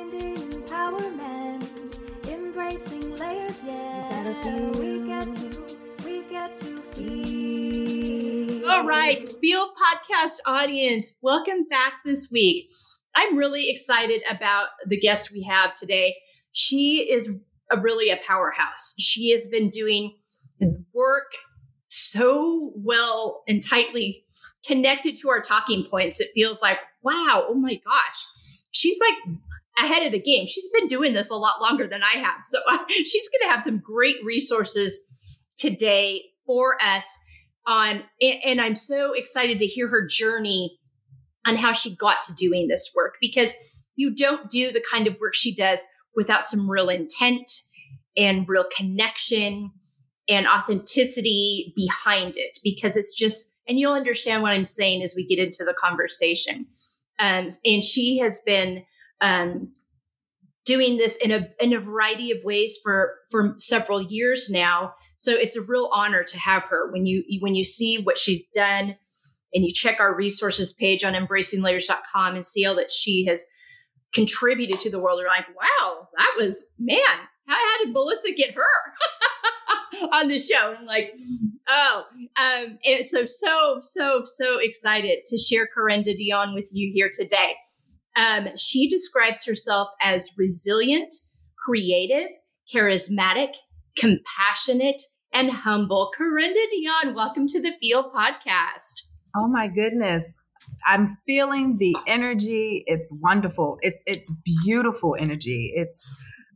Finding empowerment, embracing layers, yeah. We get to, we get to feel. All right, Feel Podcast audience, welcome back this week. I'm really excited about the guest we have today. She is a, really a powerhouse. She has been doing work so well and tightly connected to our talking points. It feels like, wow, oh my gosh, she's like ahead of the game. She's been doing this a lot longer than I have. So she's going to have some great resources today for us on and, and I'm so excited to hear her journey on how she got to doing this work because you don't do the kind of work she does without some real intent and real connection and authenticity behind it because it's just and you'll understand what i'm saying as we get into the conversation um, and she has been um, doing this in a in a variety of ways for for several years now so it's a real honor to have her when you when you see what she's done and you check our resources page on embracinglayers.com and see all that she has contributed to the world you're like wow that was man how, did melissa get her on the show. I'm like, oh, um, and so so so so excited to share Carenda Deonne with you here today. Um, she describes herself as resilient, creative, charismatic, compassionate, and humble. Carenda Deonne, welcome to the Feel Podcast. Oh my goodness. I'm feeling the energy. It's wonderful. It's it's beautiful energy. It's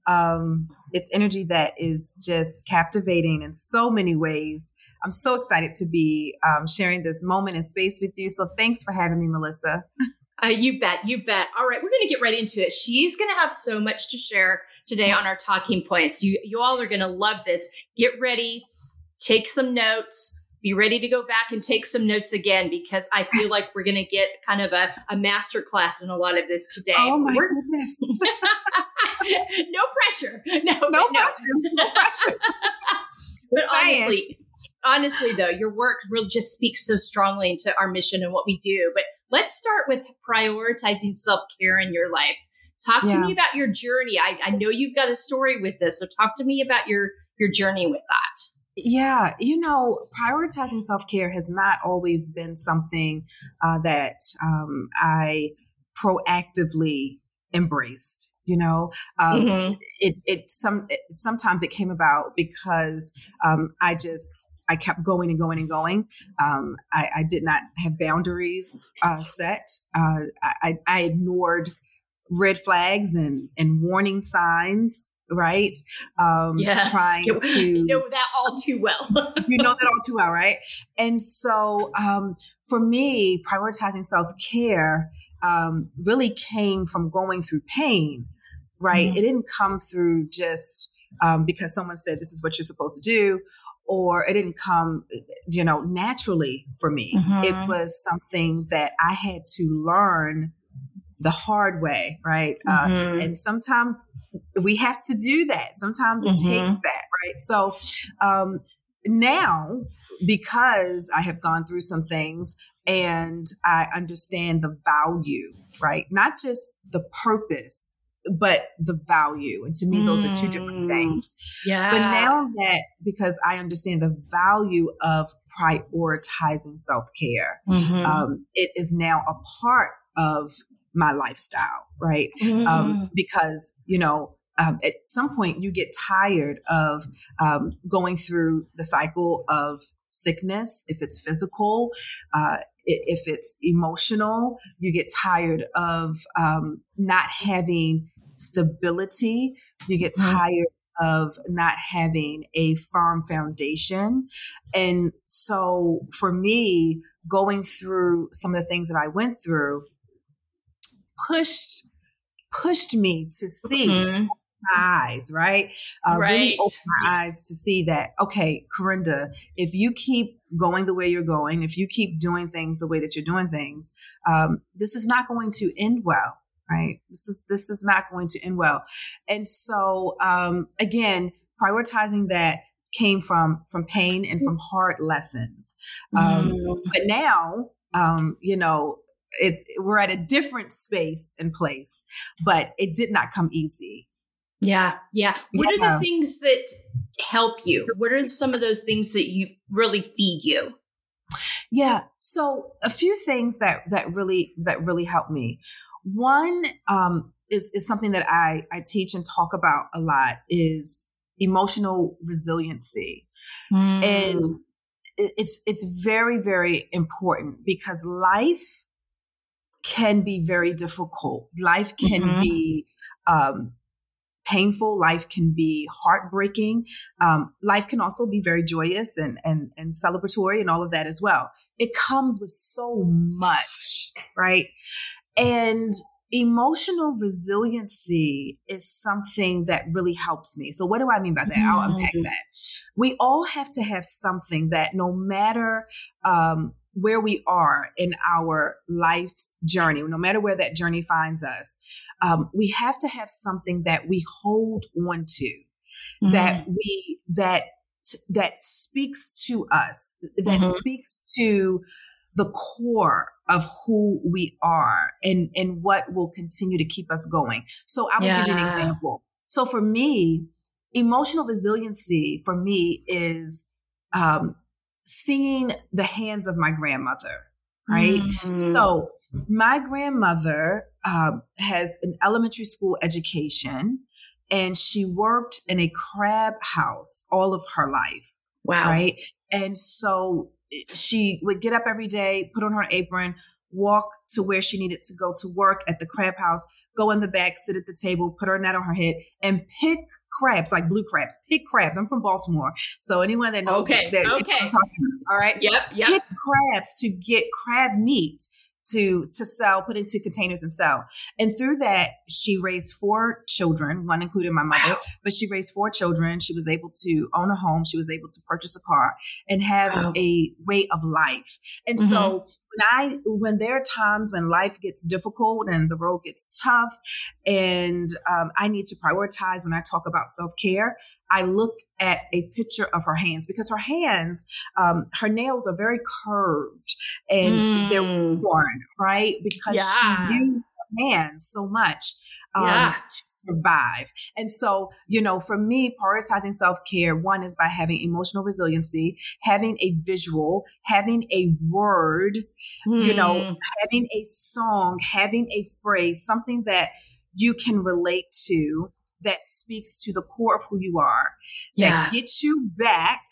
um it's energy that is just captivating in so many ways. I'm so excited to be um, sharing this moment and space with you. So thanks for having me, Melissa. Uh, you bet. You bet. All right, we're going to get right into it. She's going to have so much to share today on our talking points. You you all are going to love this. Get ready. Take some notes be ready to go back and take some notes again because I feel like we're going to get kind of a, a master class in a lot of this today. Oh my we're, goodness. no pressure. No, no, no. pressure. No pressure. but honestly, honestly though, your work really just speaks so strongly into our mission and what we do. But let's start with prioritizing self-care in your life. Talk yeah. to me about your journey. I, I know you've got a story with this, so talk to me about your your journey with that. Yeah, you know, prioritizing self care has not always been something uh, that um, I proactively embraced. You know, um, mm-hmm. it it some it, sometimes it came about because um, I just I kept going and going and going. Um, I, I, did not have boundaries uh, set. Uh, I, I ignored red flags and and warning signs right? Um, yes. Trying to you know that all too well. you know that all too well, right? And so um, for me, prioritizing self care um, really came from going through pain, right? Mm-hmm. It didn't come through just um, because someone said this is what you're supposed to do. Or it didn't come, you know, naturally for me. Mm-hmm. It was something that I had to learn the hard way, right? Uh, mm-hmm. Uh, and sometimes we have to do that. Sometimes it mm-hmm. takes that, right? So um, now, because I have gone through some things and I understand the value, right? Not just the purpose, but the value. And to me, those are two different mm. things. Yeah. But now that because I understand the value of prioritizing self care, mm-hmm. um, it is now a part of my lifestyle, right? Um, mm-hmm. Um, because, you know, um, at some point you get tired of um, going through the cycle of sickness, if it's physical, uh, if it's emotional, you get tired of um, not having stability, you get mm-hmm. tired of not having a firm foundation. And so for me, going through some of the things that I went through, pushed pushed me to see mm-hmm. eyes, right? Uh, right. Really opened my eyes to see that, okay, Carenda, if you keep going the way you're going, if you keep doing things the way that you're doing things, um, this is not going to end well, right? This is this is not going to end well. And so, um, again, prioritizing that came from from pain and from hard lessons. Um, mm. But now, um, you know, it's we're at a different space and place, but it did not come easy. Yeah, yeah. What Yeah. are the things that help you? What are some of those things that you really feed you? Yeah. So a few things that that really that really helped me. One um, is is something that I I teach and talk about a lot is emotional resiliency, and Mm. it- it's it's very very important because life can be very difficult. Life can Mhm. be um, painful. Life can be heartbreaking. Um, life can also be very joyous and, and, and celebratory and all of that as well. It comes with so much, right? And emotional resiliency is something that really helps me. So what do I mean by that? I'll unpack that. We all have to have something that no matter um, where we are in our life's journey, no matter where that journey finds us, um, we have to have something that we hold on to Mm. that we that that speaks to us that Mhm. speaks to the core of who we are and and what will continue to keep us going. So i will give you an example. So for me emotional resiliency for me is um, seeing the hands of my grandmother right? Mm. so my grandmother um, has an elementary school education and she worked in a crab house all of her life wow. right? And so she would get up every day put on her apron walk to where she needed to go to work at the crab house go in the back sit at the table put her net on her head and pick crabs like blue crabs pick crabs i'm from baltimore so anyone that knows Okay, that okay. I'm talking about, all right Yep. Yep. pick crabs to get crab meat to to sell, put into containers and sell. And through that, she raised four children, one including my mother, Wow. but she raised four children. She was able to own a home. She was able to purchase a car and have Wow. a way of life. And Mhm. so when I when there are times when life gets difficult and the road gets tough, and um, I need to prioritize when I talk about self care, I look at a picture of her hands because her hands, um, her nails are very curved and they're Mm. worn, right? Because Yeah. she used her hands so much um, Yeah. to survive. And so, you know, for me, prioritizing self care, one is by having emotional resiliency, having a visual, having a word, you know, Mm. having a song, having a phrase, something that you can relate to that speaks to the core of who you are, yeah. that gets you back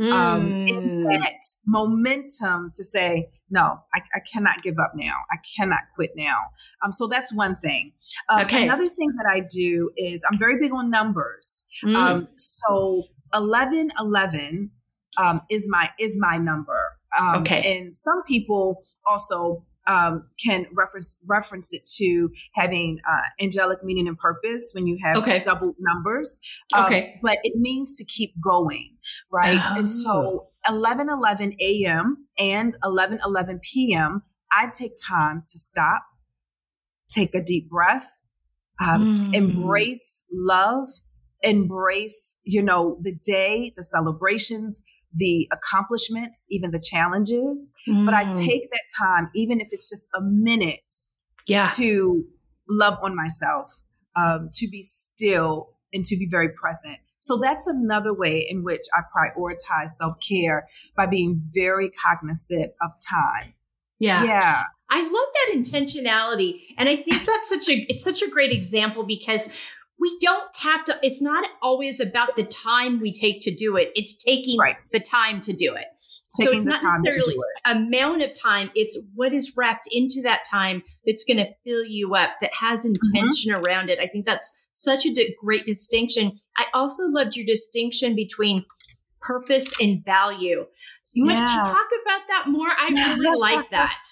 um, in Mm. that momentum to say, no, I, I cannot give up now. I cannot quit now. Um, so that's one thing. Um, Okay. Another thing that I do is I'm very big on numbers. Mm. Um, so eleven eleven um, is my is my number. Um, Okay. And some people also um, can reference reference it to having uh, angelic meaning and purpose when you have Okay. double numbers. Um, Okay. But it means to keep going, right? And Oh. so 11 11 a.m. and 11 11 p.m. I take time to stop, take a deep breath, um, Mm. embrace love, embrace, you know, the day, the celebrations, the accomplishments, even the challenges. But I Mm. take that time, even if it's just a minute, yeah. to love on myself, um, to be still, and to be very present. So that's another way in which I prioritize self care by being very cognizant of time. Yeah. Yeah. I love that intentionality. And I think that's such a it's such a great example because we don't have to it's not always about the time we take to do it. It's taking Right. the time to do it. so it's not necessarily amount of time, it's what is wrapped into that time that's going to fill you up that has Mm-hmm. intention around it. I think that's such a di- great distinction. I also loved your distinction between purpose and value. So you want to talk about that more? I really like that.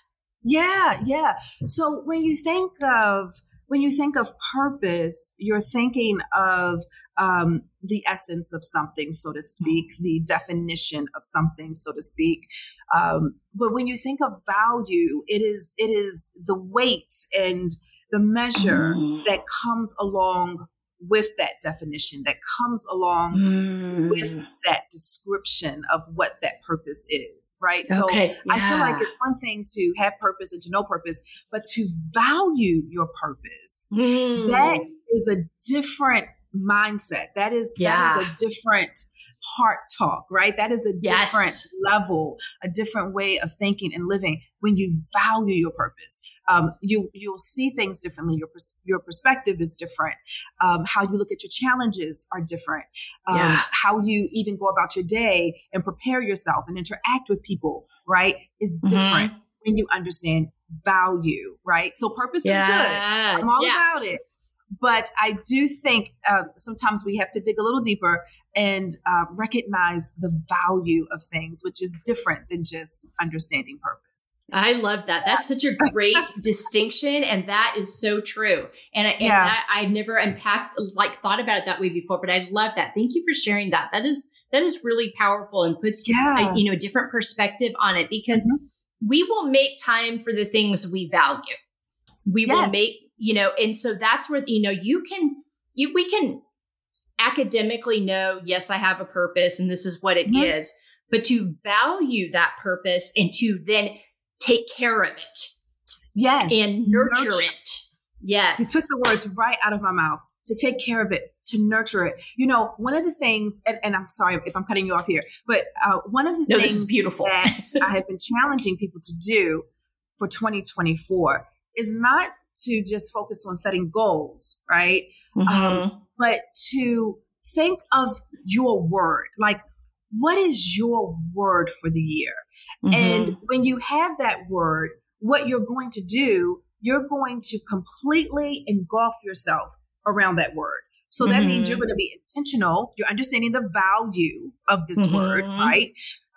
Yeah, yeah. So when you think of when you think of purpose, you're thinking of um, the essence of something, so to speak, the definition of something, so to speak. Um, but when you think of value, it is it is the weight and the measure Mm. that comes along with that definition that comes along mm. with that description of what that purpose is, right? Okay. So yeah. I feel like it's one thing to have purpose and to know purpose, but to value your purpose, mm. that is a different mindset. That is yeah. that is a different heart talk, right? That is a yes. different level, a different way of thinking and living when you value your purpose. Um, you you'll see things differently. Your pers- your perspective is different. Um, how you look at your challenges are different. Um, yeah. How you even go about your day and prepare yourself and interact with people, right, is mm-hmm. different mm-hmm. when you understand value, right? So purpose yeah. is good. I'm all yeah. about it. But I do think uh, sometimes we have to dig a little deeper and uh, recognize the value of things, which is different than just understanding purpose. I love that. That's such a great distinction, and that is so true. And, and yeah. that, I never unpacked, like, thought about it that way before. But I love that. Thank you for sharing that. That is that is really powerful and puts yeah. a, you know a different perspective on it because mm-hmm. we will make time for the things we value. We yes. will make you know, and so that's where you know you can you we can academically know, yes, I have a purpose and this is what it mm-hmm. is, but to value that purpose and to then take care of it. Yes. And nurture, nurture. it. Yes. You took the words right out of my mouth to take care of it, to nurture it. You know, one of the things, and, and I'm sorry if I'm cutting you off here, but uh, one of the no, things beautiful. that I have been challenging people to do for 2024 is not to just focus on setting goals, right? Mm-hmm. Um, but to think of your word, like what is your word for the year? Mm-hmm. And when you have that word, what you're going to do, you're going to completely engulf yourself around that word. So that mm-hmm. means you're going to be intentional. You're understanding the value of this mm-hmm. word, right?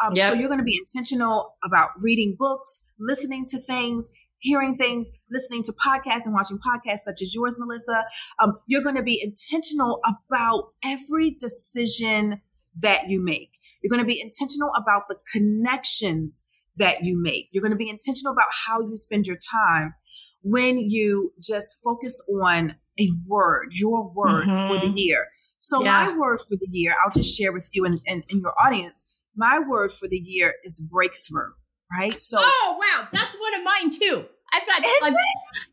Um, yep. So you're going to be intentional about reading books, listening to things, hearing things, listening to podcasts and watching podcasts such as yours, Melissa. Um, you're going to be intentional about every decision that you make. You're going to be intentional about the connections that you make. You're going to be intentional about how you spend your time when you just focus on a word, your word mm-hmm. for the mm-hmm. year. So yeah. my word for the year, I'll just share with you and, and, and your audience. My word for the year is breakthrough right? So Oh wow, that's one of mine too. I've got like,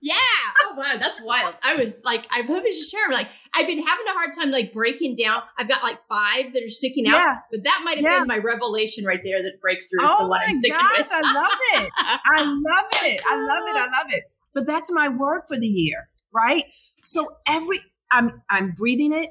yeah. Oh wow, that's wild. I was like, I'm hoping to share. Like, I've been having a hard time like breaking down. I've got like five that are sticking out, yeah. but that might have yeah. been my revelation right there. That breakthrough is oh the one I'm sticking gosh, with. I love it. I love it. I love it. I love it. But that's my word for the year, right? So every I'm I'm breathing it,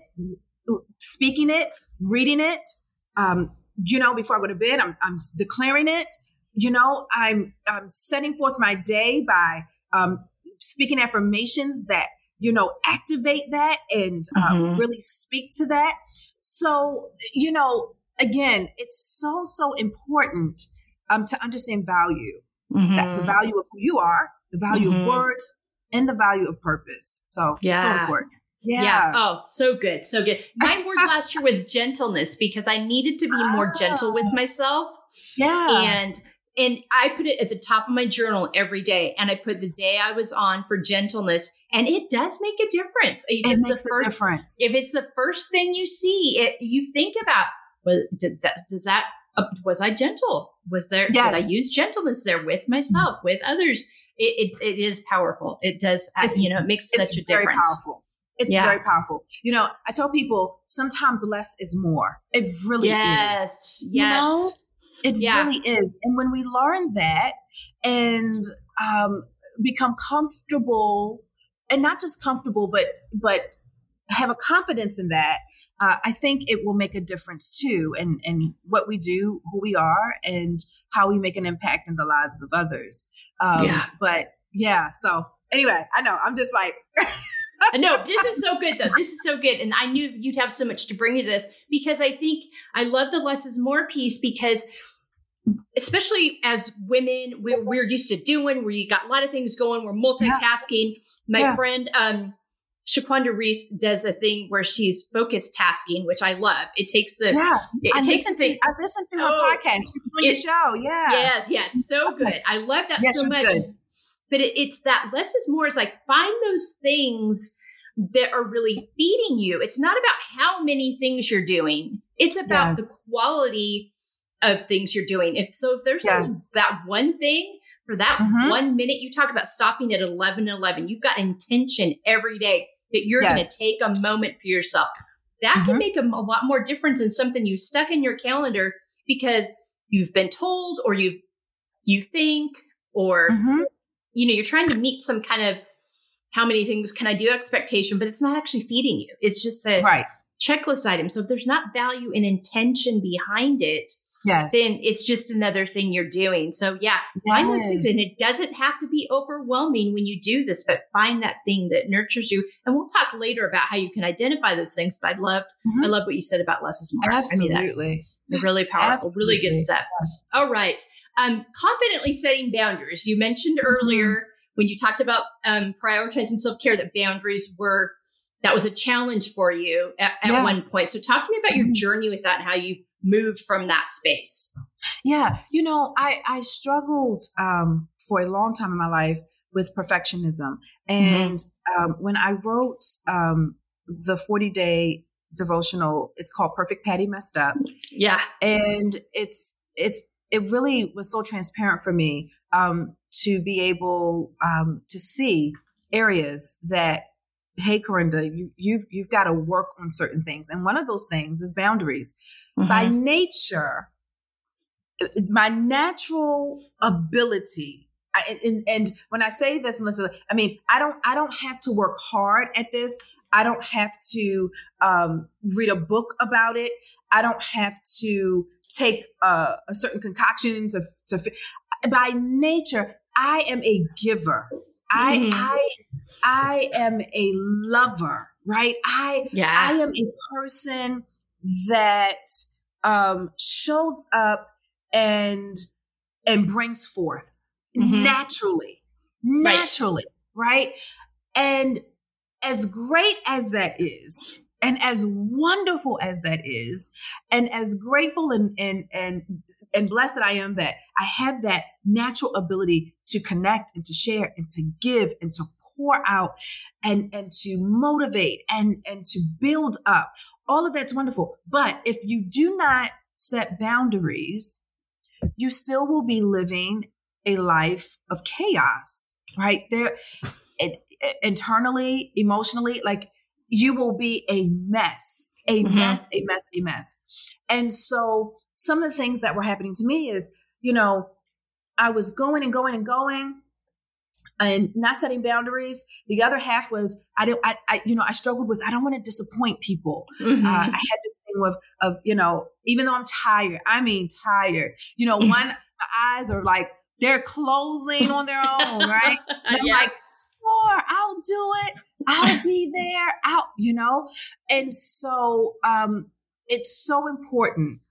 speaking it, reading it. Um, you know, before I go to bed, I'm I'm declaring it you know, I'm, I'm setting forth my day by um, speaking affirmations that, you know, activate that and uh, mm-hmm. really speak to that. So, you know, again, it's so, so important um, to understand value, mm-hmm. that the value of who you are, the value mm-hmm. of words, and the value of purpose. So, yeah. so important. Yeah. yeah. Oh, so good. So good. My word last year was gentleness because I needed to be more gentle with ah. myself. Yeah. And and I put it at the top of my journal every day. And I put the day I was on for gentleness. And it does make a difference. If it makes first, a difference. If it's the first thing you see, it, you think about, well, did that, does that, uh, was I gentle? Was there, yes. did I use gentleness there with myself, with others? It, it, it is powerful. It does, it's, you know, it makes such a difference. It's very powerful. It's yeah. very powerful. You know, I tell people sometimes less is more. It really yes, is. Yes. Yes. It yeah. really is. And when we learn that and um, become comfortable, and not just comfortable, but but have a confidence in that, uh, I think it will make a difference too and and what we do, who we are, and how we make an impact in the lives of others. Um, yeah. But yeah, so anyway, I know I'm just like. no, this is so good though. This is so good. And I knew you'd have so much to bring to this because I think I love the less is more piece because especially as women, we're, we're used to doing, we got a lot of things going, we're multitasking. Yeah. My yeah. friend, um, Shaquanda Reese does a thing where she's focused tasking, which I love. It takes the yeah. It I takes listen to I listened to her oh, podcast. She's doing the show. Yeah. Yes, yes, so good. I love that yes, so much. Good. But it, it's that less is more. It's like find those things that are really feeding you. It's not about how many things you're doing. It's about yes. the quality of things you're doing. If so, if there's yes. that one thing for that mm-hmm. one minute, you talk about stopping at 11 11. You've got intention every day that you're yes. going to take a moment for yourself. That mm-hmm. can make a, a lot more difference than something you stuck in your calendar because you've been told or you you think or mm-hmm. You know you're trying to meet some kind of how many things can I do expectation, but it's not actually feeding you. It's just a right. checklist item. So if there's not value and intention behind it, yes. then it's just another thing you're doing. So yeah, yes. find those things. And it doesn't have to be overwhelming when you do this, but find that thing that nurtures you. And we'll talk later about how you can identify those things. But I loved, mm-hmm. I love what you said about less is more. Absolutely. They're really powerful, Absolutely. really good stuff. Yes. All right. Um, confidently setting boundaries. You mentioned mm-hmm. earlier when you talked about um, prioritizing self care that boundaries were that was a challenge for you at, at yeah. one point. So talk to me about your mm-hmm. journey with that and how you moved from that space. Yeah, you know, I I struggled um, for a long time in my life with perfectionism, and mm-hmm. um, when I wrote um, the forty day devotional, it's called "Perfect Patty Messed Up." Yeah, and it's it's it really was so transparent for me um, to be able um, to see areas that hey Carenda, you, you've you've got to work on certain things, and one of those things is boundaries. Mm-hmm. By nature, my natural ability, I, and, and when I say this, Melissa, I mean I don't I don't have to work hard at this. I don't have to um, read a book about it. I don't have to take uh, a certain concoction to, to by nature I am a giver. I mm-hmm. I I am a lover, right? I yeah. I am a person that um shows up and and brings forth mm-hmm. naturally. Naturally, right. right? And as great as that is, and as wonderful as that is, and as grateful and and and and blessed I am that I have that natural ability to connect and to share and to give and to pour out and and to motivate and and to build up. All of that's wonderful. But if you do not set boundaries, you still will be living a life of chaos, right? There it, internally, emotionally, like you will be a mess, a mm-hmm. mess, a mess, a mess. And so some of the things that were happening to me is, you know, I was going and going and going and not setting boundaries. The other half was I didn't, I, I you know, I struggled with, I don't want to disappoint people. Mm-hmm. Uh, I had this thing with, of, you know, even though I'm tired, I mean, tired, you know, one, my eyes are like, they're closing on their own, right? And I'm yeah. like, sure, I'll do it. I'll be there. I'll, you know? And so, um, it's so important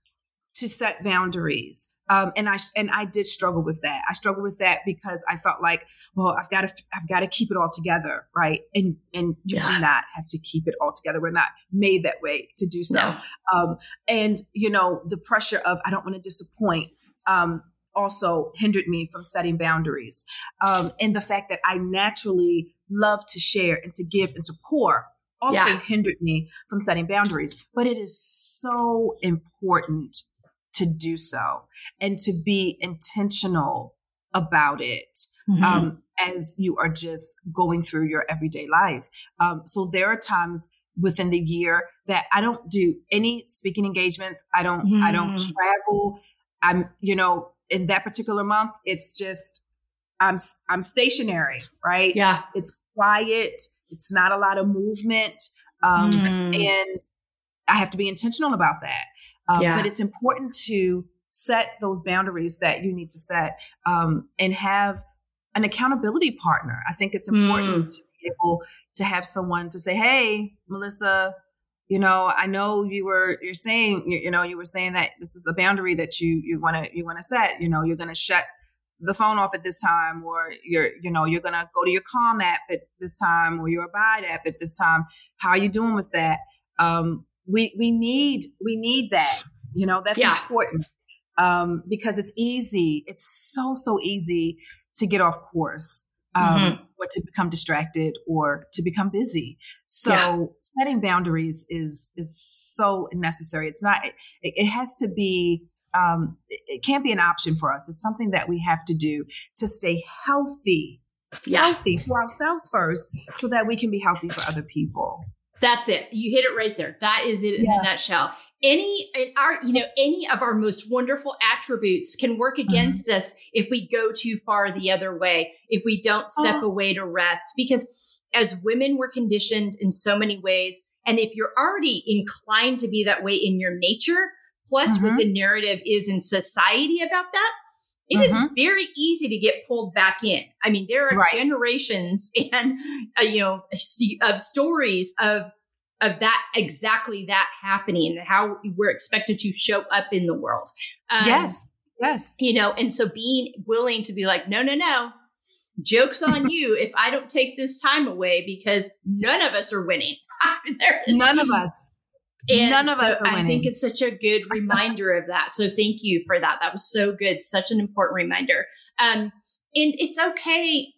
to set boundaries. Um, and I and I did struggle with that. I struggled with that because I felt like, well, I've got to I've got to keep it all together, right? And and you yeah. do not have to keep it all together. We're not made that way to do so. No. Um, and you know, the pressure of I don't want to disappoint. Um, also hindered me from setting boundaries. Um, and the fact that I naturally love to share and to give and to pour also yeah. hindered me from setting boundaries. But it is so important to do so and to be intentional about it mm-hmm. um, as you are just going through your everyday life. Um, so there are times within the year that I don't do any speaking engagements. I don't, mm-hmm. I don't mm-hmm. travel. I'm, you know, in that particular month, it's just, I'm, I'm stationary, right? Yeah. It's quiet. It's not a lot of movement. Um, mm. and I have to be intentional about that. Um, yeah. But it's important to set those boundaries that you need to set um, and have an accountability partner. I think it's important mm. to be able to have someone to say, "Hey, Melissa, you know, I know you were you're saying you, you know you were saying that this is a boundary that you you want to you want to set. You know, you're going to shut the phone off at this time, or you're you know you're going to go to your Calm app at this time, or your Abide app at this time. How are you doing with that? Um, we we need we need that you know that's yeah. important um, because it's easy it's so so easy to get off course um, mm-hmm. or to become distracted or to become busy. So yeah. setting boundaries is is so necessary. It's not. It, it has to be. Um, it can't be an option for us. It's something that we have to do to stay healthy, yeah. healthy for ourselves first, so that we can be healthy for other people. That's it. You hit it right there. That is it in yeah. a nutshell any our you know any of our most wonderful attributes can work mm-hmm. against mm-hmm. us if we go too far the other way if we don't step oh. away to rest because as women we're conditioned in so many ways and if you're already inclined to be that way in your nature plus mm-hmm. what the narrative is in society about that it mm-hmm. is very easy to get pulled back in. I mean, there are right. generations and uh, you know of stories of of that exactly that happening and how we're expected to show up in the world. Um, yes. Yes. You know, and so being willing to be like, no, no, no, joke's on you if I don't take this time away because none of us are winning. none of us. And None of so us are winning. I think it's such a good reminder of that. So thank you for that. That was so good. Such an important reminder. Um, and it's okay.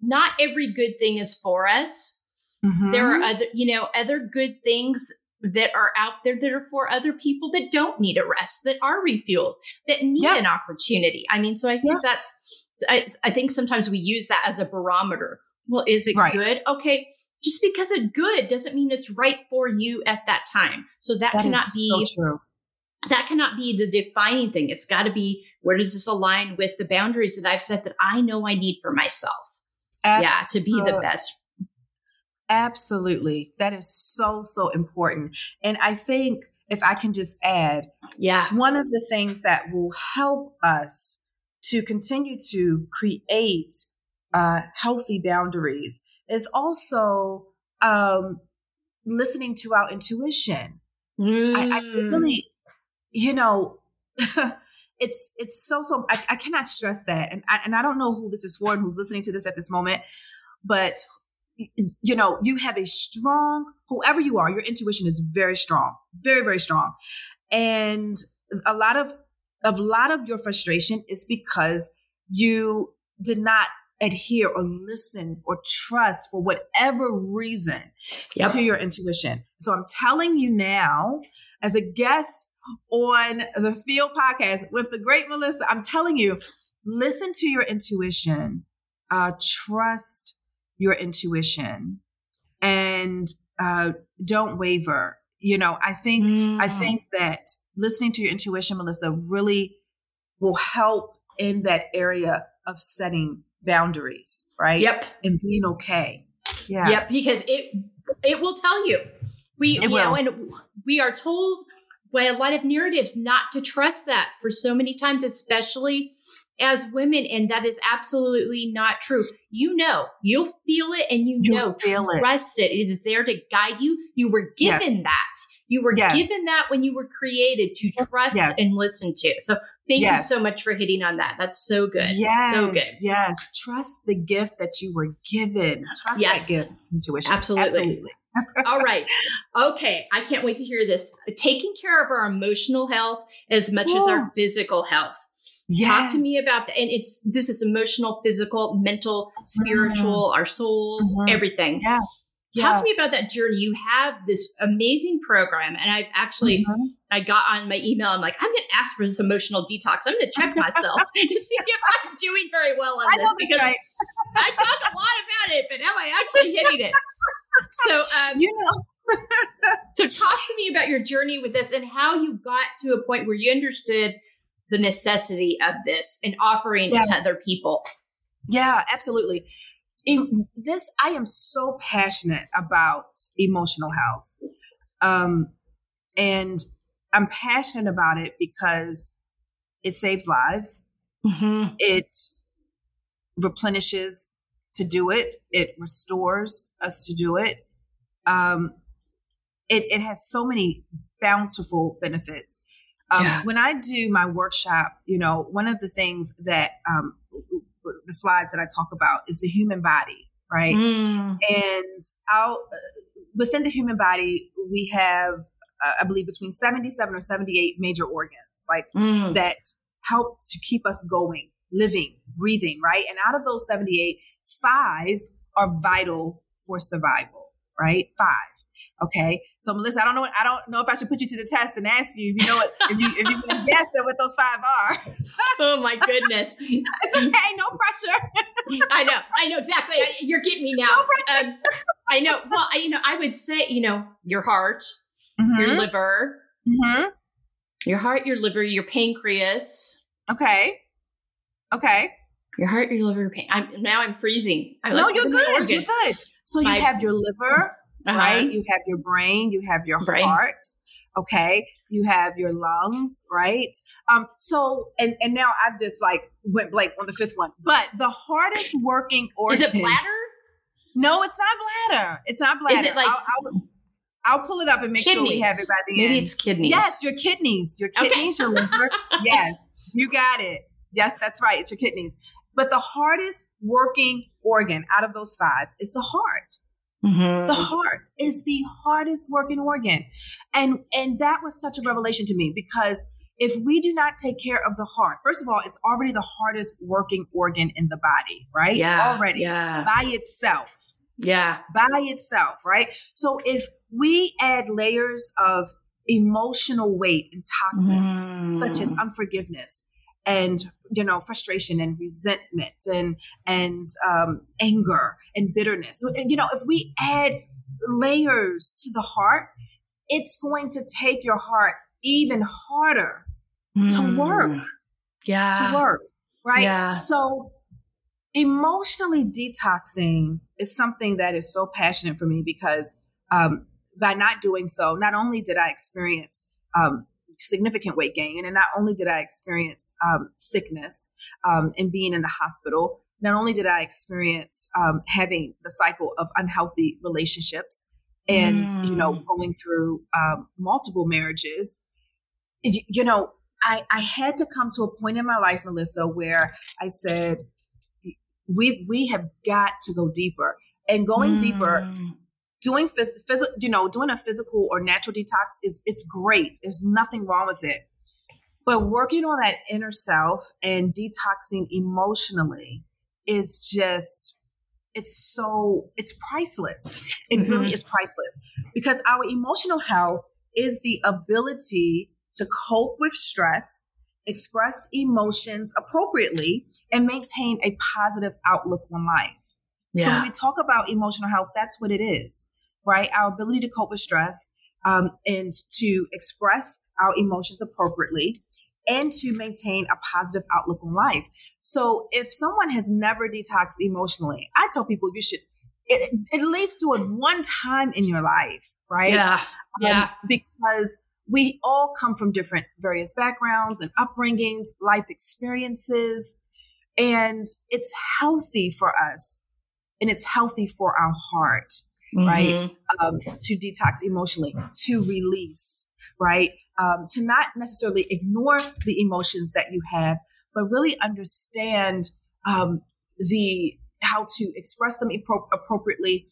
Not every good thing is for us. Mm-hmm. There are mm-hmm. other, you know, other good things that are out there that are for other people that don't need a rest, that are refueled, that need yeah. an opportunity. I mean, so I think yeah. that's, I, I, think sometimes we use that as a barometer. Well, is it right. good? Okay. Just because it's good doesn't mean it's right for you at that time. So that, that cannot be so. That cannot be the defining thing. It's got to be where does this align with the boundaries that I've set that I know I need for myself? Absolutely. Yeah, to be the best Absolutely. That is so, so important. And I think if I can just add, yeah, one of the things that will help us to continue to create uh, healthy boundaries is also um, listening to our intuition. Mm. I, I, mm. really, you know, it's it's so so. I, I cannot stress that, and I, and I don't know who this is for and who's listening to this at this moment, but you know, you have a strong, whoever you are, your intuition is very strong, very, very strong. And a lot of, a lot of your frustration is because you did not adhere or listen or trust for whatever reason yep. to your intuition. So I'm telling you now, as a guest on the Feel podcast with the great Melissa, I'm telling you, listen to your intuition, uh, trust your intuition and uh, don't waver. You know, I think mm. I think that listening to your intuition, Melissa, really will help in that area of setting boundaries, right? Yep. And being okay. Yeah. Yep. Because it it will tell you. We it you will. know, and we are told by a lot of narratives not to trust that for so many times, especially as women, and that is absolutely not true. You know, you'll feel it and you, know, trust it. it. It is there to guide you. You were given yes. that. You were yes. given that when you were created to trust yes. and listen to. So thank you so much for hitting on that. That's so good. Yes. So good. Yes. Trust the gift that you were given. Trust yes. that gift. Intuition. Absolutely. Absolutely. All right. Okay. I can't wait to hear this. Taking care of our emotional health as much as our physical health. Yes. Talk to me about that. And it's this is emotional, physical, mental, spiritual, mm. our souls, mm-hmm. everything. Yeah. Talk yeah. to me about that journey. You have this amazing program, and I've actually mm-hmm. I got on my email. I'm like, I'm going to ask for this emotional detox. I'm going to check myself to see if I'm doing very well on this because right. I talk a lot about it, but am I actually hitting it? So, um, you know. so talk to me about your journey with this and how you got to a point where you understood the necessity of this and offering yeah. it to other people. Yeah, absolutely. this I am so passionate about emotional health. Um, and I'm passionate about it because it saves lives. Mm-hmm. It replenishes to do it. It restores us to do it. Um, it, it has so many bountiful benefits. Um, yeah. When I do my workshop, you know, one of the things that um, the slides that I talk about is the human body, right? Mm. And out uh, within the human body, we have, uh, I believe, between 77 or 78 major organs, like mm. that help to keep us going, living, breathing, right? And out of those 78, five are vital for survival, right? Five. Okay. So Melissa, I don't know. I don't know if I should put you to the test and ask you if you know what, if you if you can guess what those five are. oh my goodness. it's okay. No pressure. I know. I know exactly. You're getting me now. No pressure. Um, I know. Well, I, you know, I would say, you know, your heart, mm-hmm. your liver, mm-hmm. your heart, your liver, your pancreas. Okay. Okay. Your heart, your liver, pain. I'm now. I'm freezing. I no, you're good. You're good. So you My, have your liver, uh-huh. right? You have your brain. You have your brain. heart. Okay. You have your lungs, right? Um. So and and now I've just like went blank on the fifth one. But the hardest working organ is it bladder. No, it's not bladder. It's not bladder. Is it like? I'll, I'll, I'll pull it up and make kidneys. sure we have it by the Maybe end. it's kidneys. Yes, your kidneys. Your kidneys, okay. your liver. yes, you got it. Yes, that's right. It's your kidneys. But the hardest working organ out of those five is the heart. Mm-hmm. The heart is the hardest working organ. And and that was such a revelation to me because if we do not take care of the heart, first of all, it's already the hardest working organ in the body, right? Yeah. Already yeah. by itself. Yeah. By itself, right? So if we add layers of emotional weight and toxins, mm. such as unforgiveness, and you know frustration and resentment and and um, anger and bitterness you know if we add layers to the heart it's going to take your heart even harder mm. to work yeah to work right yeah. so emotionally detoxing is something that is so passionate for me because um, by not doing so not only did i experience um, significant weight gain. And not only did I experience um, sickness um, and being in the hospital, not only did I experience um, having the cycle of unhealthy relationships and, mm. you know, mm. going through um, multiple marriages, you, you know, I, I had to come to a point in my life, Melissa, where I said, we we have got to go deeper. And going mm. deeper doing phys- phys- you know doing a physical or natural detox is it's great. There's nothing wrong with it. But working on that inner self and detoxing emotionally is just it's so it's priceless. It mm-hmm. really is priceless. Because our emotional health is the ability to cope with stress express emotions appropriately and maintain a positive outlook on life. Yeah. So when we talk about emotional health, that's what it is right? Our ability to cope with stress um, and to express our emotions appropriately and to maintain a positive outlook on life. So if someone has never detoxed emotionally, I tell people you should at least do it one time in your life, right? Yeah. Um, yeah. because we all come from different various backgrounds and upbringings, life experiences, and it's healthy for us and it's healthy for our heart mm-hmm. right? Um, to detox emotionally, to release, right? Um, to not necessarily ignore the emotions that you have, but really understand um, the how to express them appro- appropriately,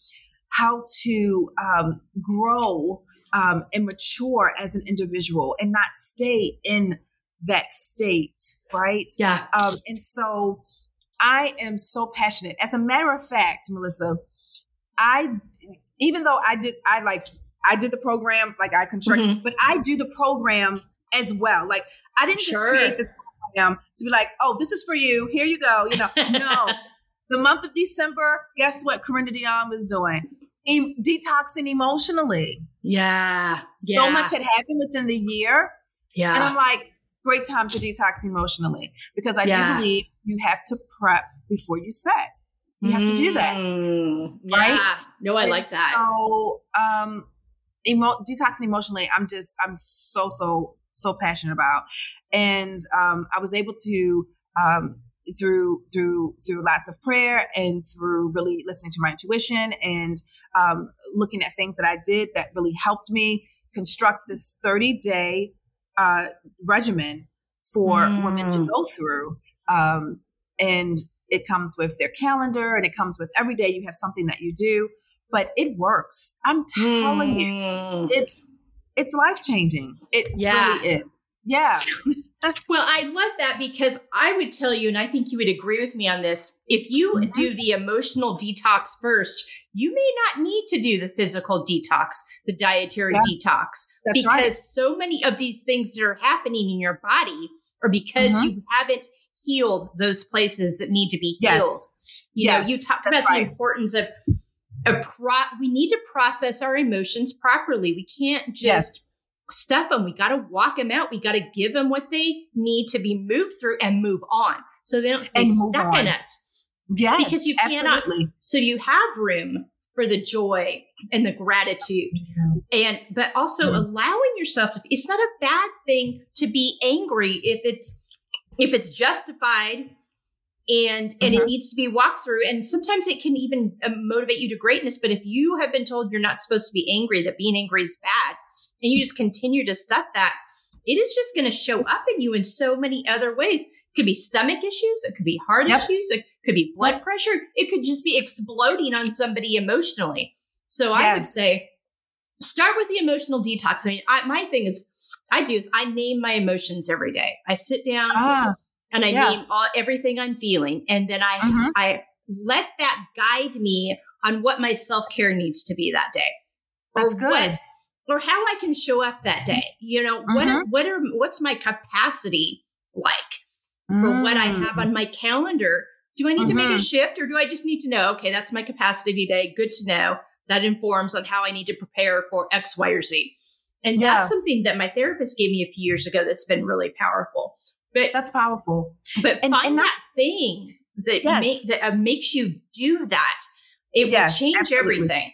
how to um, grow um, and mature as an individual, and not stay in that state, right? Yeah. Um, and so I am so passionate. As a matter of fact, Melissa, I, even though I did, I like, I did the program, like I construct, mm-hmm. but I do the program as well. Like I didn't sure. just create this program to be like, oh, this is for you. Here you go. You know, no. the month of December, guess what? Carenda Deonne was doing? E- detoxing emotionally. Yeah. yeah. So much had happened within the year. Yeah. And I'm like, great time to detox emotionally because I yeah. do believe you have to prep before you set. You have to do that. Mm, right? No, I and like that. So, um, emo- detoxing emotionally, I'm just, I'm so, so, so passionate about. And, um, I was able to, um, through through through lots of prayer and through really listening to my intuition and um, looking at things that I did that really helped me construct this 30 day uh, regimen for mm. women to mm. go through. Um, and it comes with their calendar and it comes with every day you have something that you do, but it works. I'm telling mm. you, it's it's life changing. It yeah. really is. Yeah. well, I love that because I would tell you, and I think you would agree with me on this. If you Mhm. do the emotional detox first, you may not need to do the physical detox, the dietary Yeah. detox, That's because right. so many of these things that are happening in your body are because Mhm. you haven't healed those places that need to be healed. Yes. You Yes, know, you talked that's about right. the importance of a pro- we need to process our emotions properly. We can't just Yes. stuff them. We got to walk them out. We got to give them what they need to be moved through and move on so they don't stay stuck in on. us. Yes, Because you cannot- absolutely. So you have room for the joy and the gratitude and but also Mhm. allowing yourself to it's not a bad thing to be angry if it's if it's justified and and it Mhm. needs to be walked through and sometimes it can even uh, motivate you to greatness but if you have been told you're not supposed to be angry that being angry is bad and you just continue to stuff that it is just going to show up in you in so many other ways. It could be stomach issues it could be heart Yep. issues it could be blood pressure it could just be exploding on somebody emotionally. So i would say start with the emotional detox. I mean I, my thing is i do is i name my emotions every day i sit down Ah, and I Yeah. name all, everything I'm feeling, and then I Mhm. I let that guide me on what my self care needs to be that day. that's or good. What, or how I can show up that day. You know, what are, Mhm. what are what's my capacity like for what I have Mm. on my calendar? Do I need to make a Mhm. shift, or do I just need to know? Okay, that's my capacity day? Good to know. That informs on how I need to prepare for X, Y, or Z. And Yeah. that's something that my therapist gave me a few years ago. That's been really powerful. But That's powerful. but And- find and that thing that Yes. make, that uh, makes you do that. It Yes, will change absolutely. everything.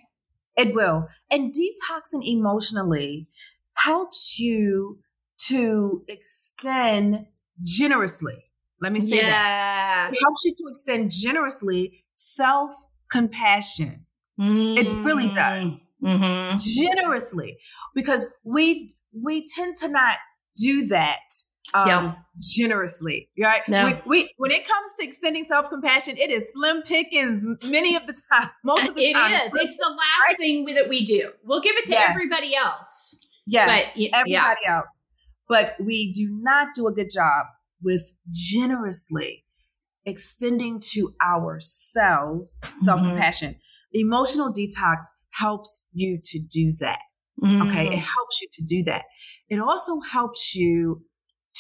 It will. And detoxing emotionally helps you to extend generously. Let me say that. It helps you to extend generously self compassion. It really does. Mm-hmm. Generously. Because we we tend to not do that um, Yeah. generously, right? No. We, we when it comes to extending self compassion, it is slim pickings many of the time, most of the It time. is. It's the last thing that we do. We'll give it to Yes. everybody else. yes, But everybody yeah. else. But we do not do a good job with generously extending to ourselves self compassion. Emotional detox helps you to do that. Okay. It Mhm. helps you to do that. It also helps you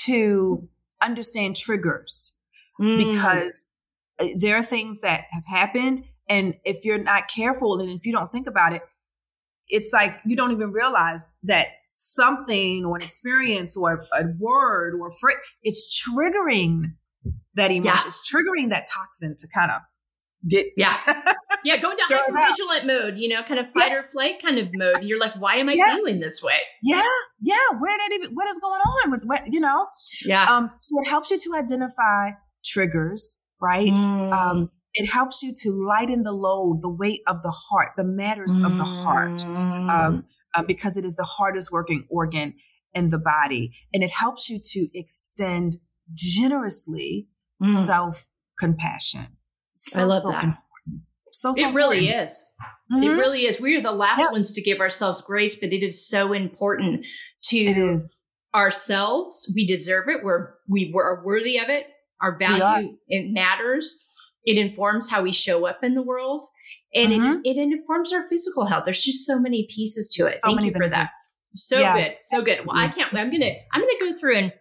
to understand triggers Mm. because uh, there are things that have happened. And if you're not careful and if you don't think about it, it's like you don't even realize that something or an experience or a word or fr- it's triggering that emotion. Yeah. It's triggering that toxin to kind of get yeah. Yeah, go down it vigilant mode, you know, kind of fight or flight kind of mode. And you're like, why am I Yeah. feeling this way? yeah, yeah. Where did even what is going on with what you know? Yeah. Um, so it helps you to identify triggers, right? Mm. Um, it helps you to lighten the load, the weight of the heart, the matters of the heart, Mm. um, uh, because it is the hardest working organ in the body, and it helps you to extend generously Mm. self compassion. So, I love so that. important. So, so it really important. is. It Mhm. really is. We are the last Yeah. ones to give ourselves grace, but it is so important to ourselves. We deserve it. We're we are worthy of it. Our value it matters. It informs how we show up in the world, and Mhm. it, it informs our physical health. There's just so many pieces to it. So Thank many you for that. So Yeah, good, so good. Well, I can't. I'm gonna I'm gonna go through and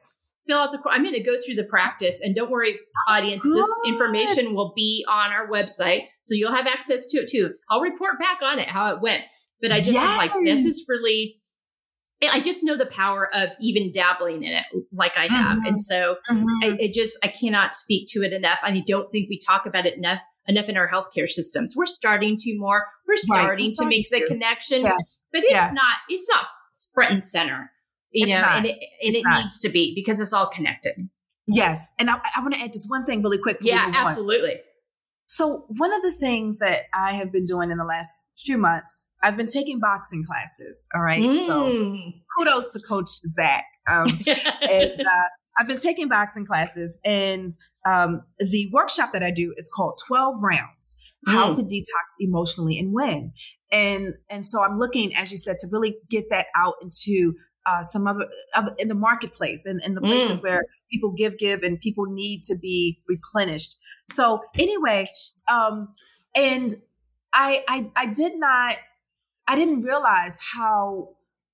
fill out the. I'm gonna go through the practice, and don't worry, audience. This information will be on our website, so you'll have access to it too. I'll report back on it how it went. But I just was like, this is really. I just know the power of even dabbling in it, like I have, Mhm. and so Mhm. I, it just I cannot speak to it enough. I don't think we talk about it enough enough in our healthcare systems. We're starting to more. We're Right, we're starting to starting make the connection, Yeah. but it's Yeah. not. It's not front and center, you It's know, not. and it and it needs to be because it's all connected. Yes, and I, I want to add just one thing really quick. Yeah, on. absolutely. So one of the things that I have been doing in the last few months, I've been taking boxing classes. All right, so Mm. kudos to Coach Zach. Um, and uh, I've been taking boxing classes, and um, the workshop that I do is called Twelve Rounds: How Mm. to Detox Emotionally and When. And and so I'm looking, as you said, to really get that out into uh, some other, other in the marketplace and in the places Mm. where people give, give, and people need to be replenished. So anyway, um, and I, I, I did not, I didn't realize how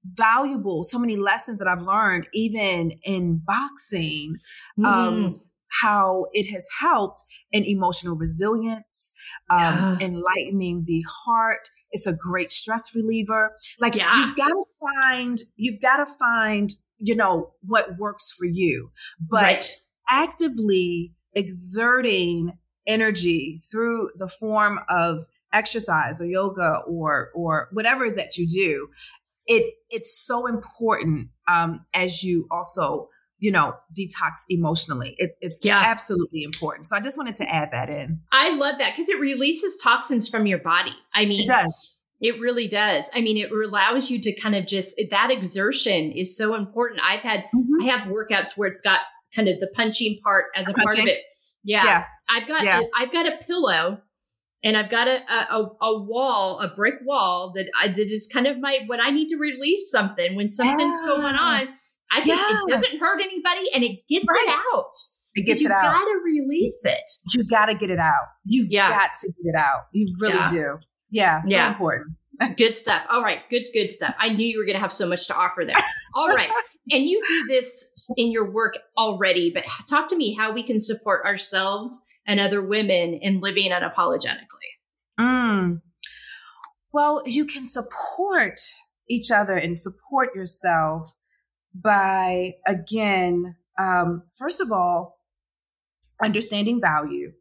valuable so many lessons that I've learned, even in boxing, um, Mm. how it has helped in emotional resilience, um, Yeah. enlightening the heart. It's a great stress reliever. Like Yeah. you've got to find, you've got to find, you know, what works for you, but right. actively exerting energy through the form of exercise or yoga or or whatever it is that you do it it's so important um as you also you know detox emotionally it, it's Yeah. absolutely important so i just wanted to add that in I love that because it releases toxins from your body. I mean, it does It really does. I mean, it allows you to kind of just that exertion is so important. I've had Mhm. I have workouts where it's got kind of the punching part as a part of it. Yeah. yeah I've got Yeah. I've got a pillow and I've got a, a a wall, a brick wall that I that is kind of my when I need to release something, when something's Yeah. going on, I can Yeah. it doesn't hurt anybody and it gets Right. it out. it gets it out You gotta release it. you got to get it out you've Yeah. got to get it out you really Yeah. do yeah so Yeah. important Good stuff. All right. Good, good stuff. I knew you were going to have so much to offer there. All right. And you do this in your work already, but talk to me how we can support ourselves and other women in living unapologetically. Mm. Well, you can support each other and support yourself by, again, um, first of all, understanding value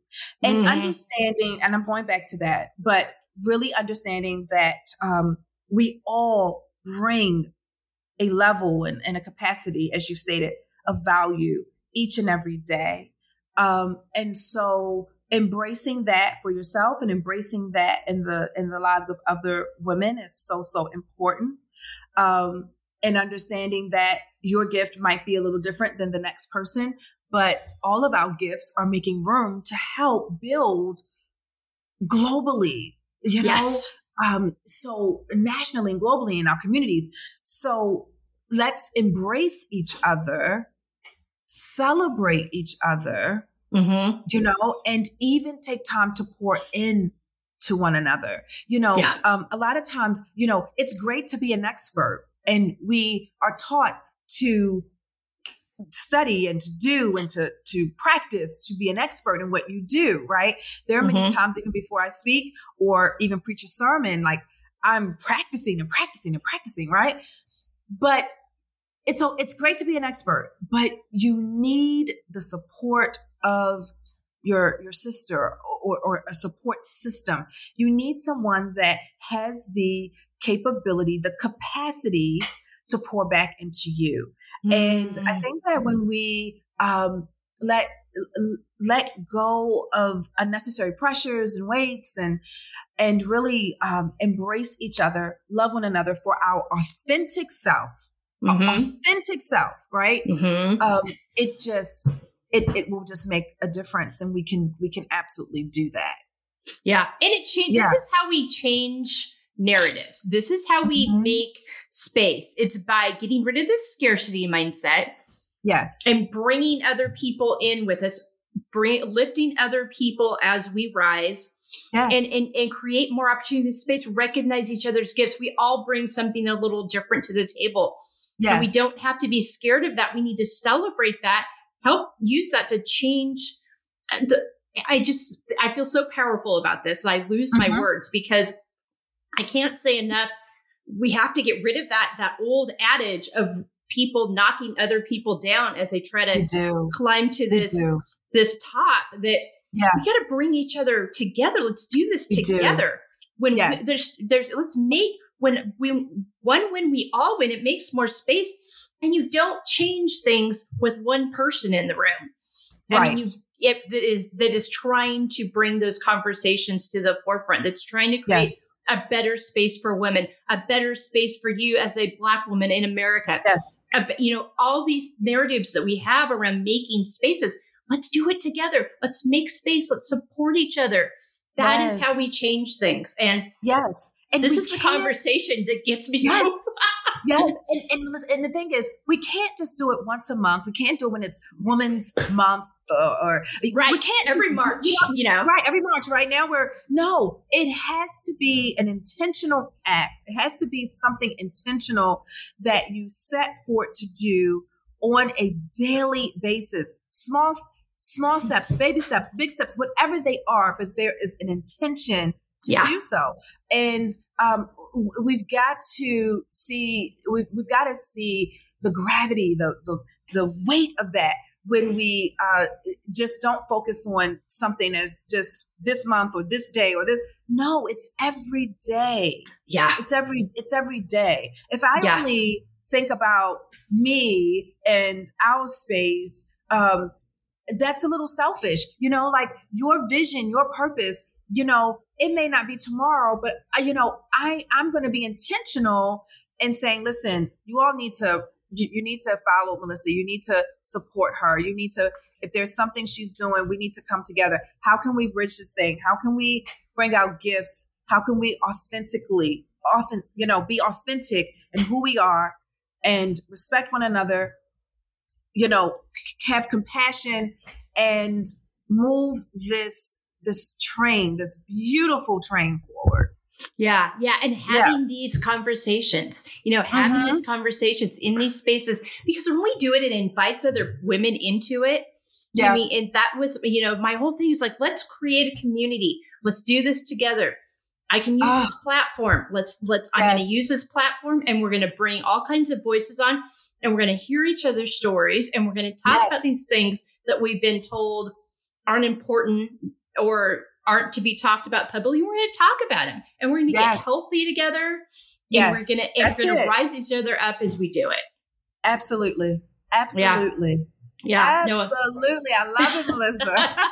and Mhm. understanding, and I'm going back to that, but really understanding that um, we all bring a level and, and a capacity, as you stated, of value each and every day. Um, and so embracing that for yourself and embracing that in the in the lives of other women is so so important um and understanding that your gift might be a little different than the next person but all of our gifts are making room to help build globally you know yes. um, so nationally and globally in our communities. So let's embrace each other, celebrate each other, Mm-hmm. you know, and even take time to pour in to one another. You know, Yeah. um, a lot of times, you know, it's great to be an expert and we are taught to study and to do and to to practice to be an expert in what you do right? There are many Mhm. times even before i speak or even preach a sermon like i'm practicing and practicing and practicing right? But it's so it's great to be an expert but you need the support of your your sister or, or a support system. You need someone that has the capability the capacity to pour back into you and I Mm. think that when we um, let let go of unnecessary pressures and weights and and really um, embrace each other, love one another for our authentic self, our Mhm. authentic self, right? Mhm. Um, it just it it will just make a difference, and we can we can absolutely do that. Yeah. And it changes. Yeah. This is how we change narratives. This is how we Mhm. make space. It's by getting rid of this scarcity mindset Yes, and bringing other people in with us, bring, lifting other people as we rise yes, and, and, and create more opportunities in space, recognize each other's gifts. We all bring something a little different to the table. yes. And we don't have to be scared of that. We need to celebrate that, help use that to change uh, the I just I feel so powerful about this. I lose my Mhm. words because I can't say enough. We have to get rid of that that old adage of people knocking other people down as they try to do. climb to this this top that Yeah. we got to bring each other together. Let's do this We do. together. When we- there's there's let's make when we one when we all win, it makes more space, and you don't change things with one person in the room. I Right. mean, you if that is that is trying to bring those conversations to the forefront. That's trying to create Yes. a better space for women, a better space for you as a black woman in America Yes. but, you know all these narratives that we have around making spaces let's do it together let's make space let's support each other That is Yes. how we change things and Yes. And this is the conversation that gets me Yes. so yes, and, and, and the thing is, we can't just do it once a month. We can't do it when it's Women's Month or, or right. We can't every March, you know, right? Every March. Right now, we're no. It has to be an intentional act. It has to be something intentional that you set forth to do on a daily basis. Small, small steps, baby steps, big steps, whatever they are, but there is an intention to yeah. do so. And um, we've got to see we've, we've got to see the gravity, the the the weight of that when we uh, just don't focus on something as just this month or this day or this. No, it's every day. Yeah, it's every it's every day. If I only think about me and our space, um, that's a little selfish. You know, like your vision, your purpose. You know, it may not be tomorrow, but uh, you know, I I'm going to be intentional in saying, listen, you all need to you, you need to follow Melissa. You need to support her. You need to if there's something she's doing, we need to come together. How can we bridge this thing? How can we bring out gifts? How can we authentically, often, you know, be authentic in who we are and respect one another, you know, have compassion and move this this train, this beautiful train forward. Yeah, yeah, and having yeah. these conversations, you know, having these mm-hmm. conversations in these spaces because when we do it, it invites other women into it. Yeah, I mean, and that was, you know, my whole thing is like, let's create a community. Let's do this together. I can use oh. this platform. Let's let's. Yes. I'm going to use this platform, and we're going to bring all kinds of voices on, and we're going to hear each other's stories, and we're going to talk yes. about these things that we've been told aren't important or aren't to be talked about publicly. We're going to talk about them, and we're going to yes. get healthy together. Yes, we're going to and we're going to rise each other up as we do it. Absolutely, absolutely. Yeah, yeah uh, absolutely. No. I love it, Melissa. I,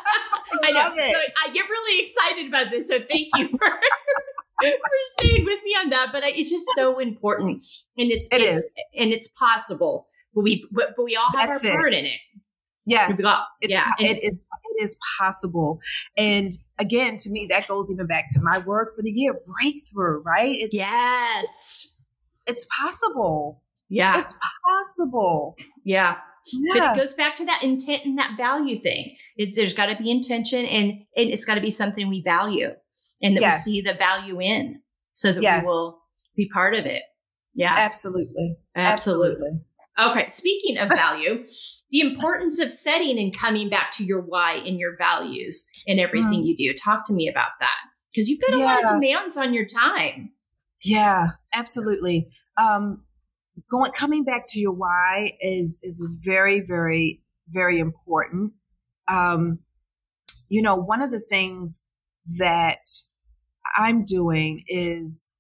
I know. It. So I get really excited about this. So thank you for. for staying with me on that, but it's just so important, and it's it it's, is. and it's possible, but we but, but we all have That's our part in it. Yes, got, yeah, it is is possible. And again, to me, that goes even back to my word for the year breakthrough, right? It's, yes. It's possible. Yeah. It's possible. Yeah. Yeah. But it goes back to that intent and that value thing. It, there's got to be intention and, and it's got to be something we value and that yes. we see the value in so that yes. we will be part of it. Yeah. Absolutely. Absolutely. Absolutely. Okay, speaking of value, the importance of setting and coming back to your why and your values in everything mm. you do. Talk to me about that because you've got a yeah. lot of demands on your time. Yeah, absolutely. Um, going coming back to your why is is very very very important. Um, you know, one of the things that I'm doing is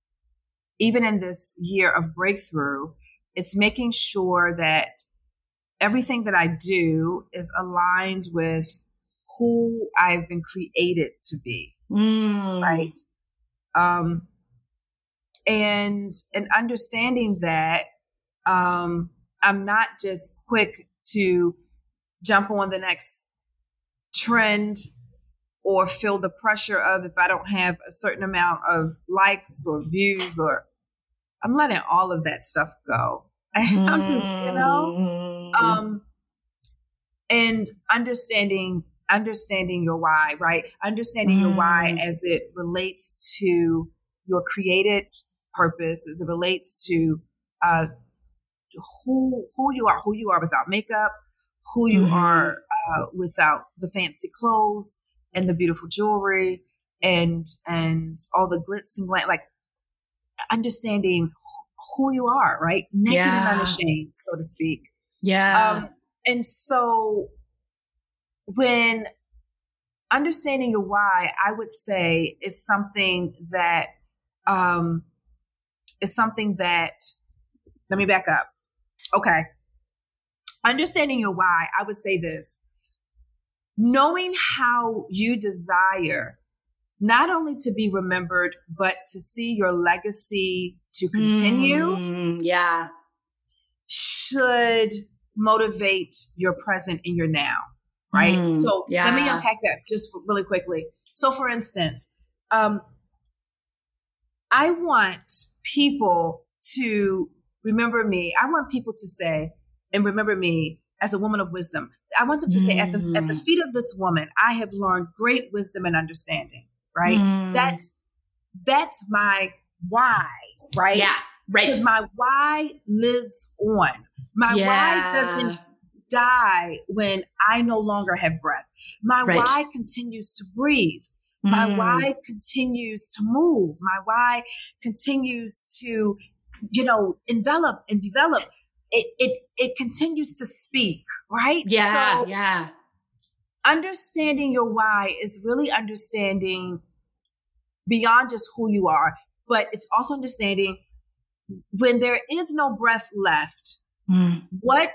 even in this year of breakthrough it's making sure that everything that I do is aligned with who I've been created to be. Mm. Right. Um, and, and understanding that, um, I'm not just quick to jump on the next trend or feel the pressure of if I don't have a certain amount of likes or views or I'm letting all of that stuff go. I'm just, you know, mm. um, and understanding understanding your why, right? Understanding mm. your why mm. as it relates to your created purpose, as it relates to uh, who who you are, who you are without makeup, who you mm-hmm. are uh, without the fancy clothes and the beautiful jewelry and and all the glitz and glam, like understanding who you are, right? Naked yeah. and unashamed, so to speak. Yeah. Um, and so when understanding your why, I would say is something that um, is something that let me back up. Okay. Understanding your why, I would say this. Knowing how you desire not only to be remembered, but to see your legacy to continue. Mm, yeah. Should motivate your present and your now. Right. Mm, so yeah. let me unpack that just really quickly. So, for instance, um, I want people to remember me. I want people to say, and remember me as a woman of wisdom. I want them to mm. say, at the at the mm. feet of this woman, I have learned great wisdom and understanding. Right? Mm. That's that's my why. Right? Yeah. Right. Because my why lives on. My yeah. why doesn't die when I no longer have breath. My right. why continues to breathe. My mm. why continues to move. My why continues to, you know, envelop and develop. It it it continues to speak, right? Yeah, so yeah. Understanding your why is really understanding beyond just who you are, but it's also understanding when there is no breath left, mm. what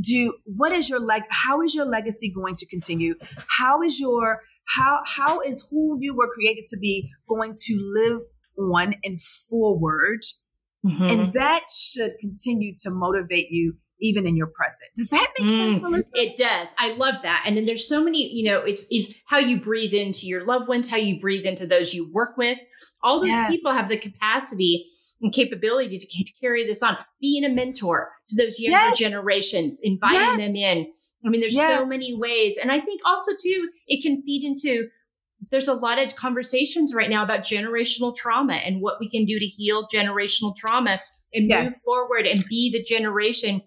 do what is your like how is your legacy going to continue? How is your how how is who you were created to be going to live on and forward? Mm-hmm. And that should continue to motivate you even in your present. Does that make mm, sense, Melissa? It does. I love that. And then there's so many, you know, it's is how you breathe into your loved ones, how you breathe into those you work with. All those yes. people have the capacity and capability to, to, carry this on. Being a mentor to those younger yes. generations, inviting yes. them in. I mean, there's so many ways. And I think also too, it can feed into there's a lot of conversations right now about generational trauma and what we can do to heal generational trauma and move forward and be the generation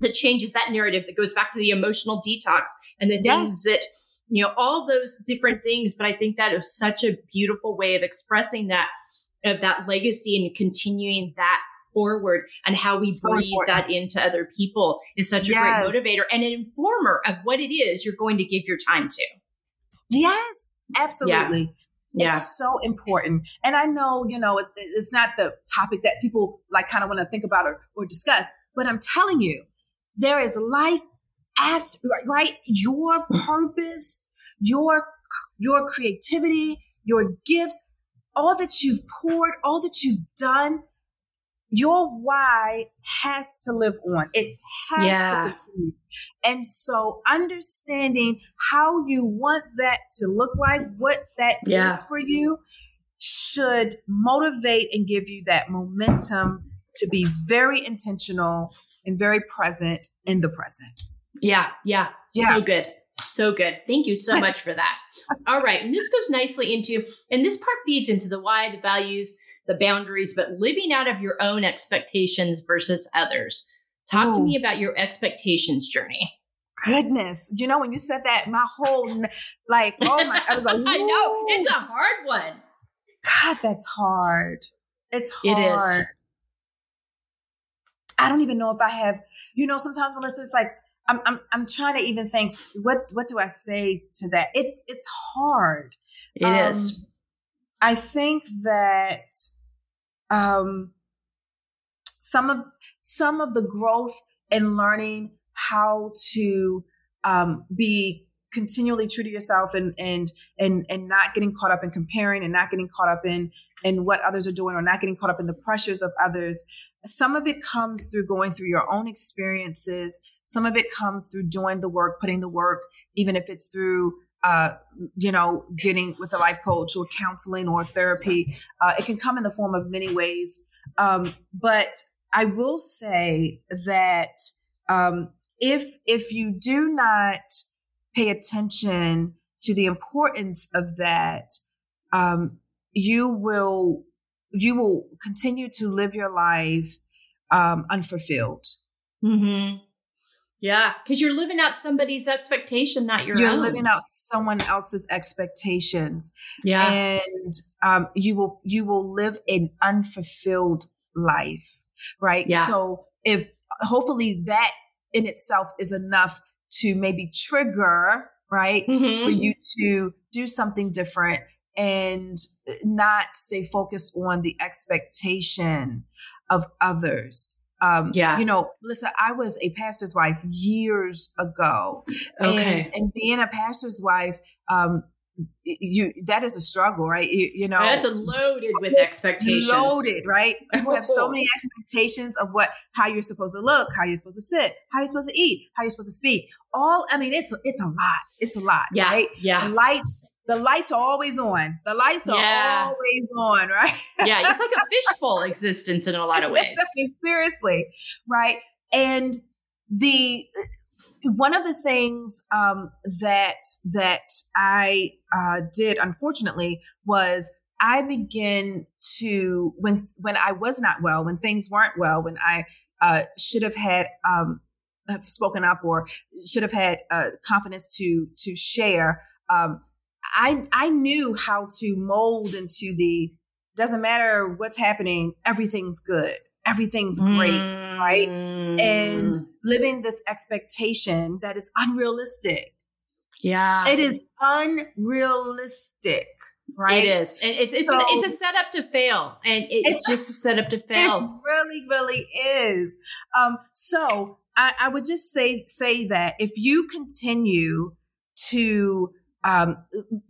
that changes that narrative that goes back to the emotional detox and the things that you know all those different things but i think that is such a beautiful way of expressing that of that legacy and continuing that forward and how we so breathe important. that into other people is such a yes. great motivator and an informer of what it is you're going to give your time to. Yes, absolutely. Yeah. It's so important. And I know, you know, it's, it's not the topic that people like kind of want to think about or, or discuss, but I'm telling you, there is life after, right? Your purpose, your, your creativity, your gifts, all that you've poured, all that you've done, your why has to live on. It has yeah. to continue. And so understanding how you want that to look like, what that yeah. is for you, should motivate and give you that momentum to be very intentional and very present in the present. Yeah, yeah. yeah. So good. So good. Thank you so much for that. All right. And this goes nicely into, and this part feeds into the why, the values, the boundaries, but living out of your own expectations versus others. Talk Ooh. to me about your expectations journey. Goodness. You know, when you said that, my whole, like, oh my, I was like, I know. It's a hard one. God, that's hard. It's hard. It is. I don't even know if I have, you know, sometimes Melissa, it's like, I'm, I'm, I'm trying to even think what what do I say to that? It's it's hard. It um, is. I think that um, some of some of the growth and learning how to um, be continually true to yourself and and and and not getting caught up in comparing and not getting caught up in in what others are doing or not getting caught up in the pressures of others. Some of it comes through going through your own experiences. Some of it comes through doing the work, putting the work, even if it's through uh, you know, getting with a life coach or counseling or therapy. Uh, it can come in the form of many ways. Um, but I will say that um, if if you do not pay attention to the importance of that, um, you will you will continue to live your life um, unfulfilled. Mm-hmm. Yeah, because you're living out somebody's expectation, not your own. you're living out someone else's expectations. Yeah, and um, you will you will live an unfulfilled life, right? Yeah. So if hopefully that in itself is enough to maybe trigger right mm-hmm. for you to do something different and not stay focused on the expectation of others um, yeah. You know, listen, I was a pastor's wife years ago. Okay. And, and being a pastor's wife, um, you that is a struggle, right? You, you know, that's loaded with expectations. Loaded, right? People have so many expectations of what how you're supposed to look, how you're supposed to sit, how you're supposed to eat, how you're supposed to speak. All I mean, it's it's a lot. It's a lot, yeah, right? Yeah. Lights the lights are always on. The lights are Yeah. always on, right? yeah, it's like a fishbowl existence in a lot of ways. Seriously, right? And the one of the things um, that that I uh, did, unfortunately, was I began to when when I was not well, when things weren't well, when I uh, should have had um, have spoken up or should have had uh, confidence to to share. Um, I I knew how to mold into the doesn't matter what's happening, everything's good, everything's great, right? And Mm. living this expectation that is unrealistic. yeah, It is unrealistic, right? It is, and it's it's So- a, it's a setup to fail, and it's, It's- just a setup to It fail. really, really is. Um, so I, I would just say say that if you continue to um,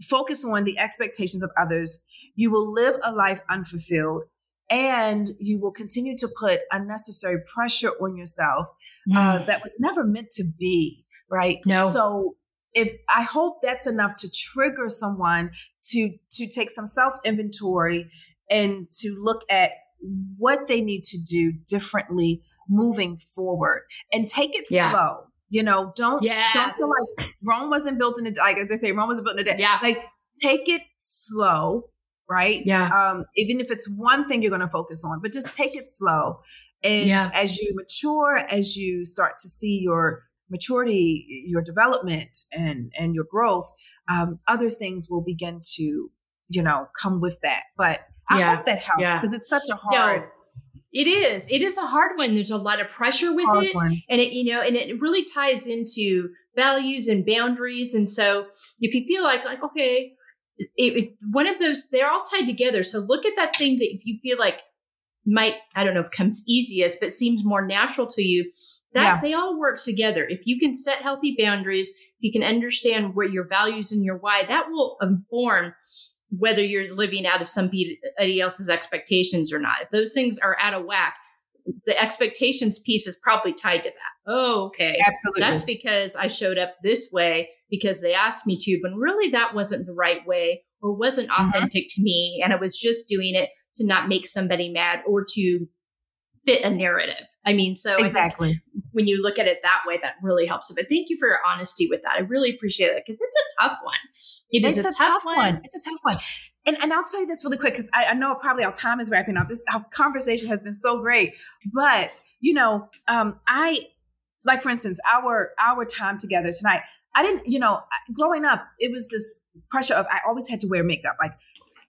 focus on the expectations of others, you will live a life unfulfilled, and you will continue to put unnecessary pressure on yourself uh, that was never meant to be. Right? No. So if I hope that's enough to trigger someone to to take some self inventory and to look at what they need to do differently moving forward and take it Yeah. slow. You know, don't yes, don't feel like Rome wasn't built in a day like as they say, Rome wasn't built in a day. yeah, Like take it slow, right? Yeah. Um, even if it's one thing you're gonna focus on, but just take it slow. And Yeah. as you mature, as you start to see your maturity, your development and and your growth, um, other things will begin to, you know, come with that. But I Yeah. hope that helps Yeah. because it's such a hard, it is. It is a hard one. There's a lot of pressure with hard it, one. and it you know, and it really ties into values and boundaries. And so, if you feel like like okay, if, if one of those, they're all tied together. So look at that thing that if you feel like might I don't know if comes easiest, but seems more natural to you. That Yeah. they all work together. If you can set healthy boundaries, if you can understand what your values and your why, that will inform whether you're living out of somebody else's expectations or not. If those things are out of whack, the expectations piece is probably tied to that. Oh, okay. Absolutely. That's because I showed up this way because they asked me to, but really that wasn't the right way or wasn't Mhm. authentic to me. And I was just doing it to not make somebody mad or to fit a narrative. I mean, so exactly. when you look at it that way, that really helps. But thank you for your honesty with that. I really appreciate it because it's a tough one. It is it's a, tough, one. It's a tough one. And, and I'll tell you this really quick because I, I know probably our time is wrapping up. This our conversation has been so great, but you know, um, I like for instance our our time together tonight. I didn't, you know, growing up, it was this pressure of I always had to wear makeup. Like,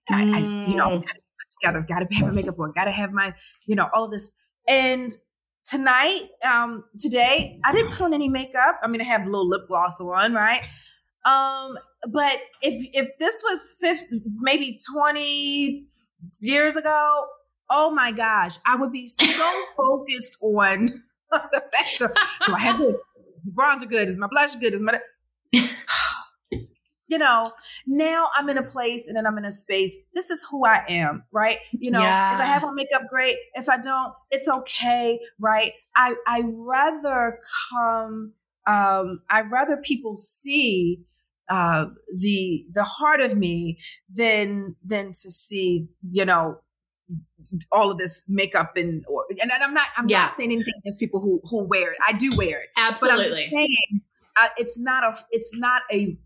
I, I you know, Mm. gotta put together, got to have my makeup on, got to have my, you know, all of this. And tonight, um, today, I didn't put on any makeup. I mean, I have a little lip gloss on, right? Um, but if if this was 50, maybe 20 years ago, oh my gosh, I would be so focused on the fact of do I have this? The bronzer good? Is my blush good? Is my you know, now I'm in a place and then I'm in a space. This is who I am, right? You know, if I have on makeup, great. If I don't, it's okay, right? I I rather come. Um, I rather people see uh, the the heart of me than than to see, you know, all of this makeup and or, and I'm not I'm Yeah. not saying anything against people who who wear it. I do wear it, absolutely. but I'm just saying uh, it's not a it's not a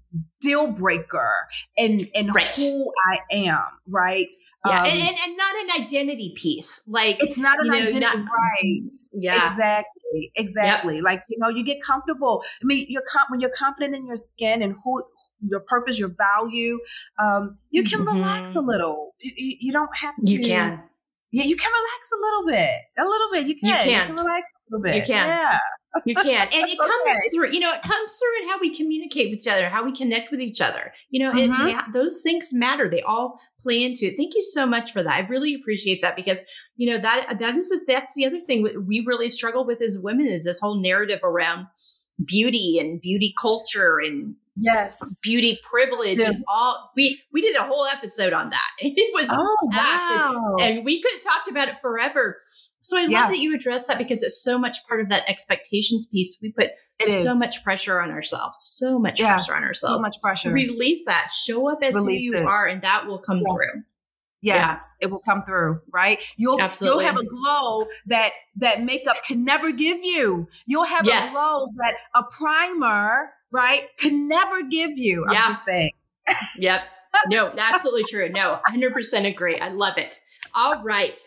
deal breaker in in Right. who I am, right? yeah, Um, and, and, and not an identity piece. Like, it's not an know, identity, not- right? yeah, Exactly, exactly. Like you know, you get comfortable. I mean, you're com- when you're confident in your skin and who your purpose, your value. Um, you can Mhm. relax a little. You, you, you don't have to. you can. Yeah, you can relax a little bit. A little bit. You can. You can. relax a little bit. You can. Yeah. You can. And it comes okay. through, you know, it comes through in how we communicate with each other, how we connect with each other. You know, it, Mhm. yeah, those things matter. They all play into it. Thank you so much for that. I really appreciate that because, you know, that that is that's the other thing we really struggle with as women is this whole narrative around beauty and beauty culture and yes beauty privilege Yeah. and all we we did a whole episode on that it was oh packed and- wow and we could have talked about it forever so i love Yeah. that you address that because it's so much part of that expectations piece we put It so is. much pressure on ourselves so much Yeah. pressure on ourselves so much pressure release that show up as Release who you it. are and that will come Yeah. through Yes, it will come through, right? You'll Absolutely. you'll have a glow that that makeup can never give you. You'll have Yes. a glow that a primer, right, can never give you. I'm just saying. Yep. No, absolutely true. No, 100% agree. I love it. All right.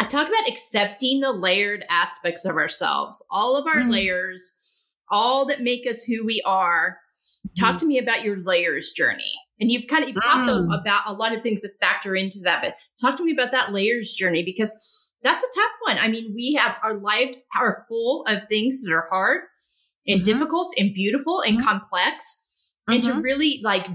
I talk about accepting the layered aspects of ourselves, all of our Mm. layers, all that make us who we are. Talk Mm-hmm. to me about your layers journey. And you've kind of you've talked a- Mm. about a lot of things that factor into that, but talk to me about that layers journey because that's a tough one. I mean, we have our lives are full of things that are hard and Mhm. difficult and beautiful and Mhm. complex and to Mhm. really like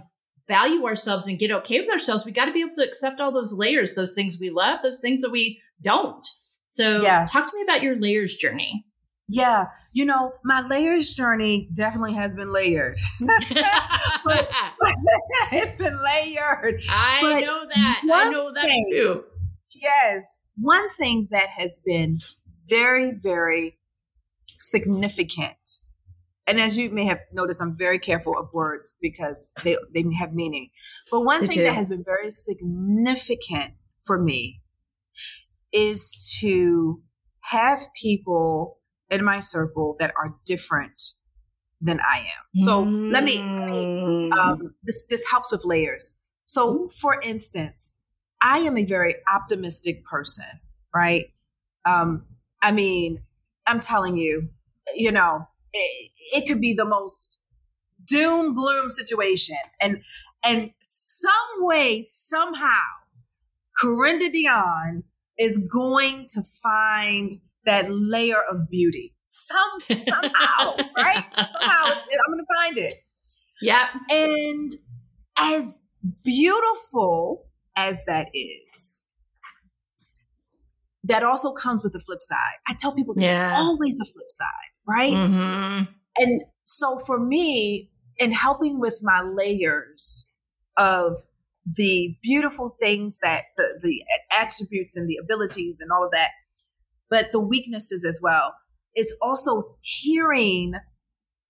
value ourselves and get okay with ourselves we got to be able to accept all those layers those things we love those things that we don't so Yeah. talk to me about your layers journey Yeah, you know, my layers journey definitely has been layered. but, it's been layered. i But know that i know that thing- too Yes. One thing that has been very, very significant, and as you may have noticed, I'm very careful of words because they, they have meaning. But one thing that has been very significant for me is to have people in my circle that are different than I am. So let me, let me Mm. um, this this helps with layers. So, for instance, I am a very optimistic person, right? Um, I mean, I'm telling you, you know, it, it could be the most doom gloom situation, and and some way somehow, Carenda Deonne is going to find that layer of beauty. Some somehow, right? Somehow, I'm going to find it. yep And as beautiful as that is, that also comes with the flip side. I tell people there's Yeah. always a flip side, right? Mhm. And so for me, in helping with my layers of the beautiful things that the, the attributes and the abilities and all of that, but the weaknesses as well, is also hearing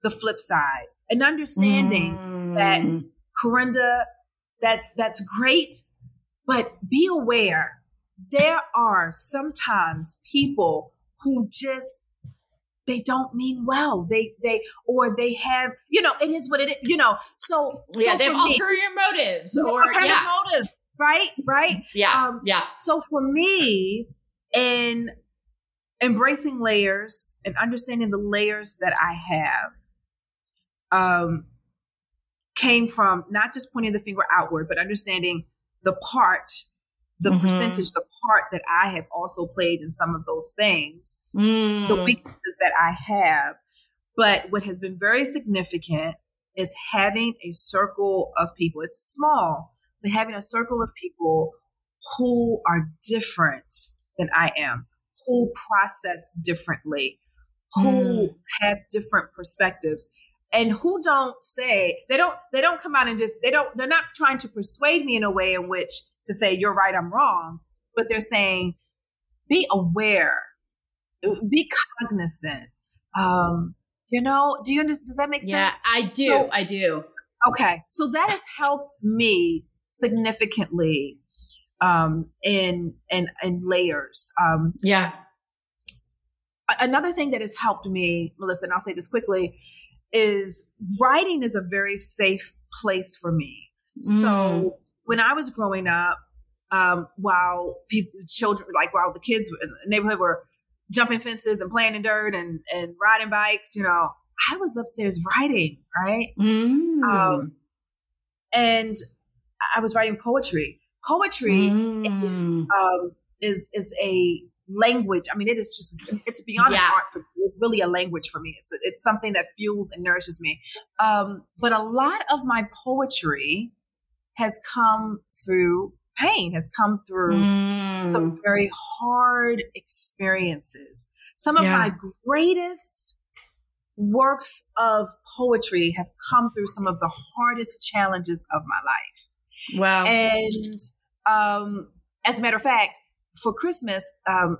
the flip side and understanding that Mm. Carenda, that's that's great, but be aware there are sometimes people who just they don't mean well. They they or they have you know it is what it is. You know so yeah so they have me, ulterior motives or alternative yeah motives, right? Right. yeah um, yeah So for me, in embracing layers and understanding the layers that I have, um, came from not just pointing the finger outward, but understanding the part, the Mhm. percentage, the part that I have also played in some of those things, the Mm. weaknesses that I have. But what has been very significant is having a circle of people. It's small, but having a circle of people who are different than I am, who process differently, who have different perspectives and who don't say they don't they don't come out and just they don't they're not trying to persuade me in a way in which to say you're right i'm wrong but they're saying be aware. Be cognizant. Um you know do you understand does that make yeah sense? Yeah, i do So- i do. Okay so that has helped me significantly um in in in layers. Um yeah. another thing that has helped me, Melissa, and I'll say this quickly, is writing is a very safe place for me. Mm. So when I was growing up, um, while people, children, like while the kids in the neighborhood were jumping fences and playing in dirt and, and riding bikes, you know, I was upstairs writing, right? Mm. Um, and I was writing poetry. Poetry is Mm. um, is is a language. I mean, it is just it's beyond Yeah. an art for me. It's really a language for me. It's it's something that fuels and nourishes me. Um, but a lot of my poetry has come through pain. Has come through Mm. some very hard experiences. Some of Yeah. my greatest works of poetry have come through some of the hardest challenges of my life. Wow. And um, as a matter of fact, for Christmas, um,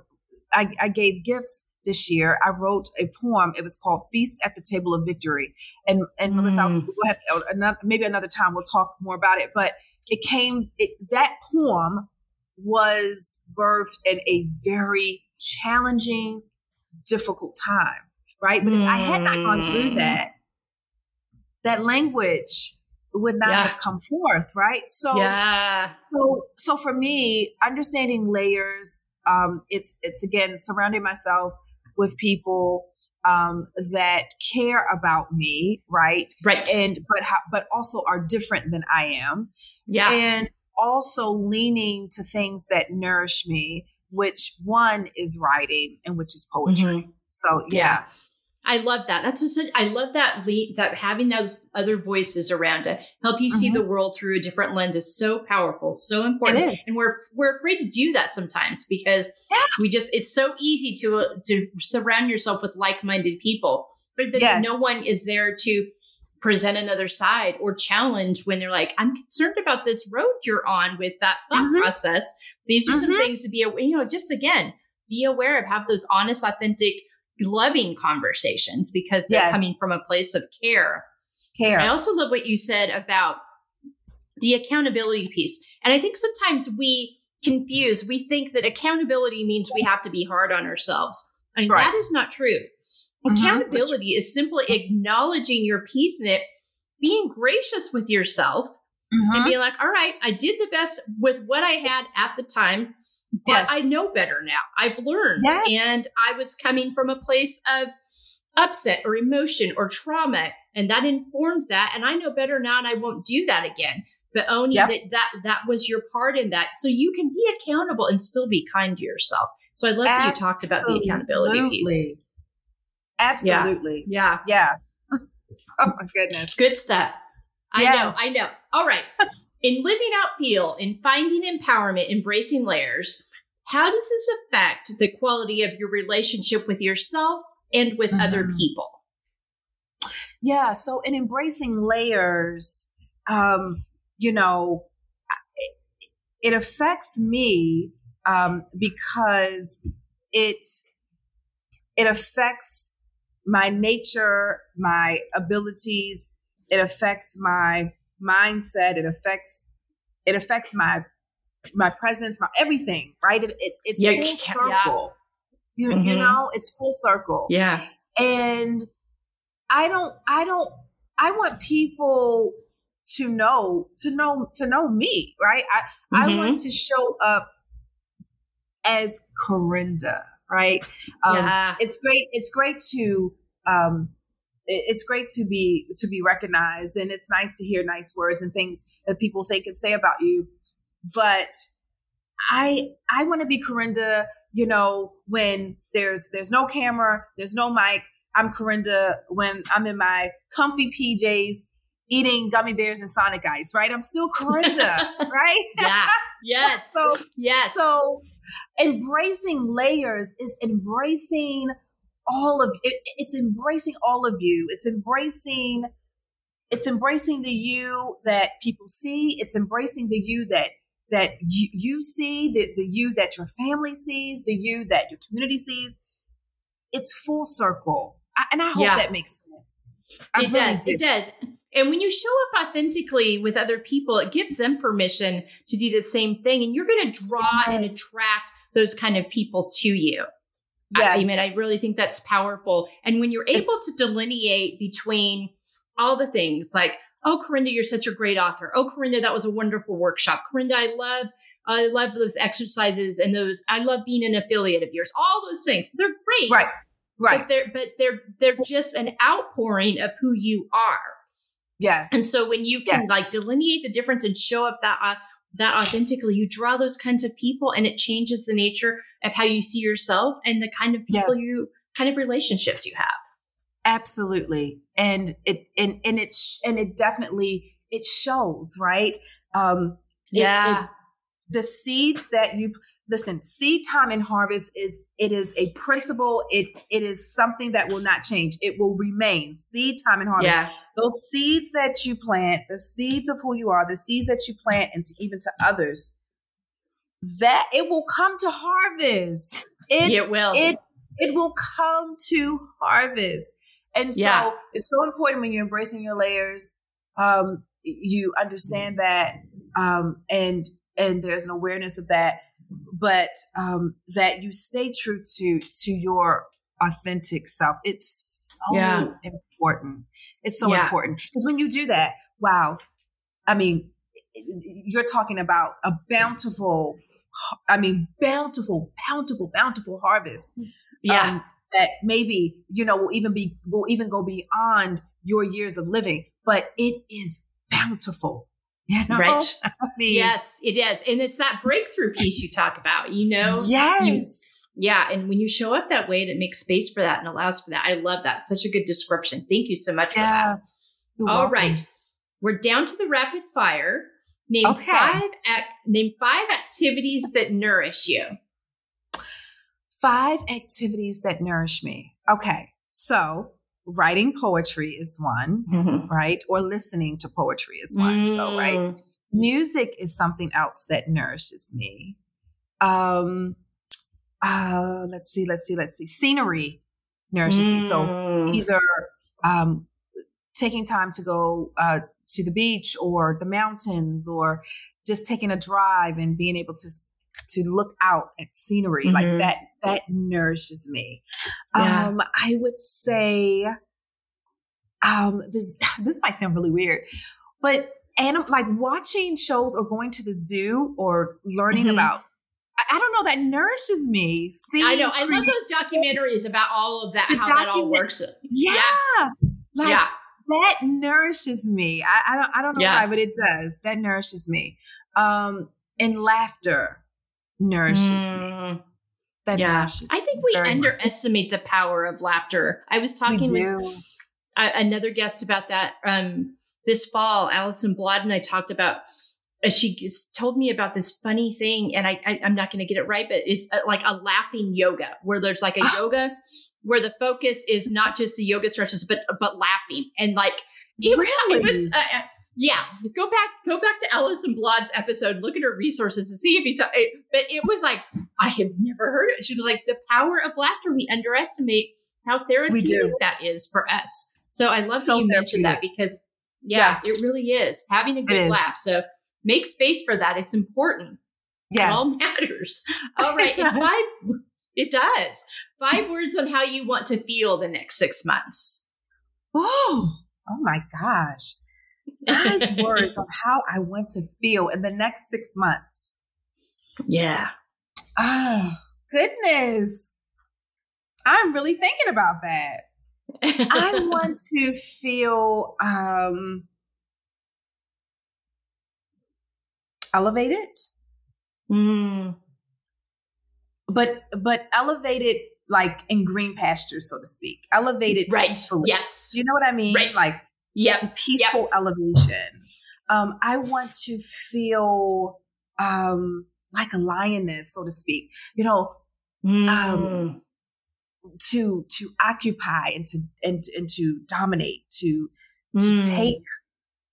I, I gave gifts this year. I wrote a poem. It was called "Feast at the Table of Victory." And and Melissa, Mm. we'll have to, another, maybe another time we'll talk more about it. But it came. It, that poem was birthed in a very challenging, difficult time, right? But if I had not gone through Mm. that, that language would not Yeah. have come forth, right? So yeah. so so for me, understanding layers, um, it's it's again surrounding myself with people um, that care about me, right? Right. And but but also are different than I am, yeah. and also leaning to things that nourish me, which one is writing and which is poetry. Mhm. So Yeah. yeah, I love that. That's just, I love that lead, that having those other voices around to help you see Mhm. the world through a different lens is so powerful, so important. And we're we're afraid to do that sometimes because Yeah. we just it's so easy to uh, to surround yourself with like-minded people, but then Yes. no one is there to present another side or challenge when they're like, I'm concerned about this road you're on with that thought Mhm. process. These are some Mhm. things to be aware, you know, just again, be aware of, have those honest, authentic, loving conversations because they're Yes. coming from a place of care. care. I also love what you said about the accountability piece. And I think sometimes we confuse, we think that accountability means we have to be hard on ourselves. I mean, Right. that is not true. Mhm. Accountability is simply acknowledging your piece in it, being gracious with yourself, and Mhm. being like, all right, I did the best with what I had at the time, but Yes. I know better now. I've learned. Yes. And I was coming from a place of upset or emotion or trauma, and that informed that. And I know better now, and I won't do that again. But owning Yep. that, that that was your part in that, so you can be accountable and still be kind to yourself. So I love that you talked about the accountability piece. Absolutely. Yeah, Yeah. oh my goodness. good stuff. I Yes. know, I know. All right. in living out feel, in finding empowerment, embracing layers, how does this affect the quality of your relationship with yourself and with other Mhm. people? Yeah. So in embracing layers, um, you know, it, it affects me um, because it it affects my nature, my abilities. It affects my mindset. It affects it affects my my presence, my everything. Right? It, it, it's Yeah, full yeah. circle. You, you Mhm. know, it's full circle Yeah. and i don't i don't i want people to know to know to know me right i i Mhm. want to show up as carenda right um yeah. it's great it's great to um it's great to be to be recognized and it's nice to hear nice words and things that people think and say about you but i i want to be carenda you know when there's there's no camera there's no mic i'm carenda when i'm in my comfy pjs eating gummy bears and sonic ice right i'm still carenda right yeah. Yes. so yes. so embracing layers is embracing all of it, it's embracing all of you. It's embracing it's embracing the you that people see. It's embracing the you that that you, you see, the, the you that your family sees, the you that your community sees. It's full circle. I, and I hope Yeah. that makes sense. I it really does. do. It does. And when you show up authentically with other people, it gives them permission to do the same thing. And you're going to draw and attract those kind of people to you. I- I, mean, I really think that's powerful. And when you're able It's- to delineate between all the things like, oh, Carenda, you're such a great author. Oh, Carenda, that was a wonderful workshop. Carenda, I love, I love those exercises and those. I love being an affiliate of yours. All those things, they're great. Right. Right. But they're but they're they're just an outpouring of who you are. Yes. And so when you can Yes. like delineate the difference and show up that uh, that authentically, you draw those kinds of people, and it changes the nature of how you see yourself and the kind of people Yes. you kind of relationships you have. absolutely and it and, and it sh- and it definitely it shows right um Yeah. it- the seeds that you listen, seed time and harvest is it is a principle. It it is something that will not change. It will remain. Seed time and harvest. Yeah. Those seeds that you plant, the seeds of who you are, the seeds that you plant into even to others, that it will come to harvest. It It will. it it will come to harvest. And so Yeah. it's so important when you're embracing your layers. Um, you understand that, um, and and there's an awareness of that, but um, that you stay true to to your authentic self. It's so Yeah. important. It's so Yeah. important because when you do that, wow, I mean, you're talking about a bountiful, I mean, bountiful, bountiful, bountiful harvest yeah. um, that maybe you know will even be will even go beyond your years of living but it is bountiful you know Right. I mean, yes, it is. And it's that breakthrough piece you talk about, you know? yes Yeah. And when you show up that way and it makes space for that and allows for that, I love that. Such a good description. Thank you so much for that. All right. We're down to the rapid fire. Name Okay. five ac- name five activities that nourish you. five activities that nourish me okay so writing poetry is one right or listening to poetry is one so right Mm. music is something else that nourishes me um uh let's see let's see let's see scenery nourishes me so Mm. either um, taking time to go uh, to the beach or the mountains or just taking a drive and being able to to look out at scenery Mhm. like that that nourishes me Yeah. um i would say um this this might sound really weird but anim- like watching shows or going to the zoo or learning Mhm. about I, don't know that nourishes me I know. I love those documentaries about all of that, how that all document- works. yeah, like yeah. That nourishes me. I, I don't I don't know Yeah. why, but it does. That nourishes me. Um, and laughter nourishes me. Mm. That yeah. nourishes. I think me we very much. underestimate the power of laughter. I was talking with a- another guest about that um, this fall. Allison Blad and I talked about. Uh, she just told me about this funny thing, and I, I I'm not going to get it right, but it's uh, like a laughing yoga where there's like a Ah. yoga where the focus is not just the yoga stretches, but but laughing and like it, Really? it was. Uh, uh, yeah, go back, go back to Allison Blood's episode. Look at her resources and see if you. Ta- it, but it was like I have never heard it. She was like the power of laughter. We underestimate how therapeutic that is for us. So I love So that you mentioned that because yeah, it really is having a good laugh. So make space for that. It's important. It all matters. All right, It does. five. It does. Five words on how you want to feel the next six months. Oh, oh my gosh. Five words on how I want to feel in the next six months. Yeah. Oh, goodness. I'm really thinking about that. I want to feel um elevated, Mm, but but elevated like in green pastures, so to speak. Elevated right. peacefully. Yes. You know what I mean? Right. Like Yep. peaceful elevation. Um, I want to feel um like a lioness, so to speak. You know, Mm, to to occupy and to and, and to dominate, to to mm, take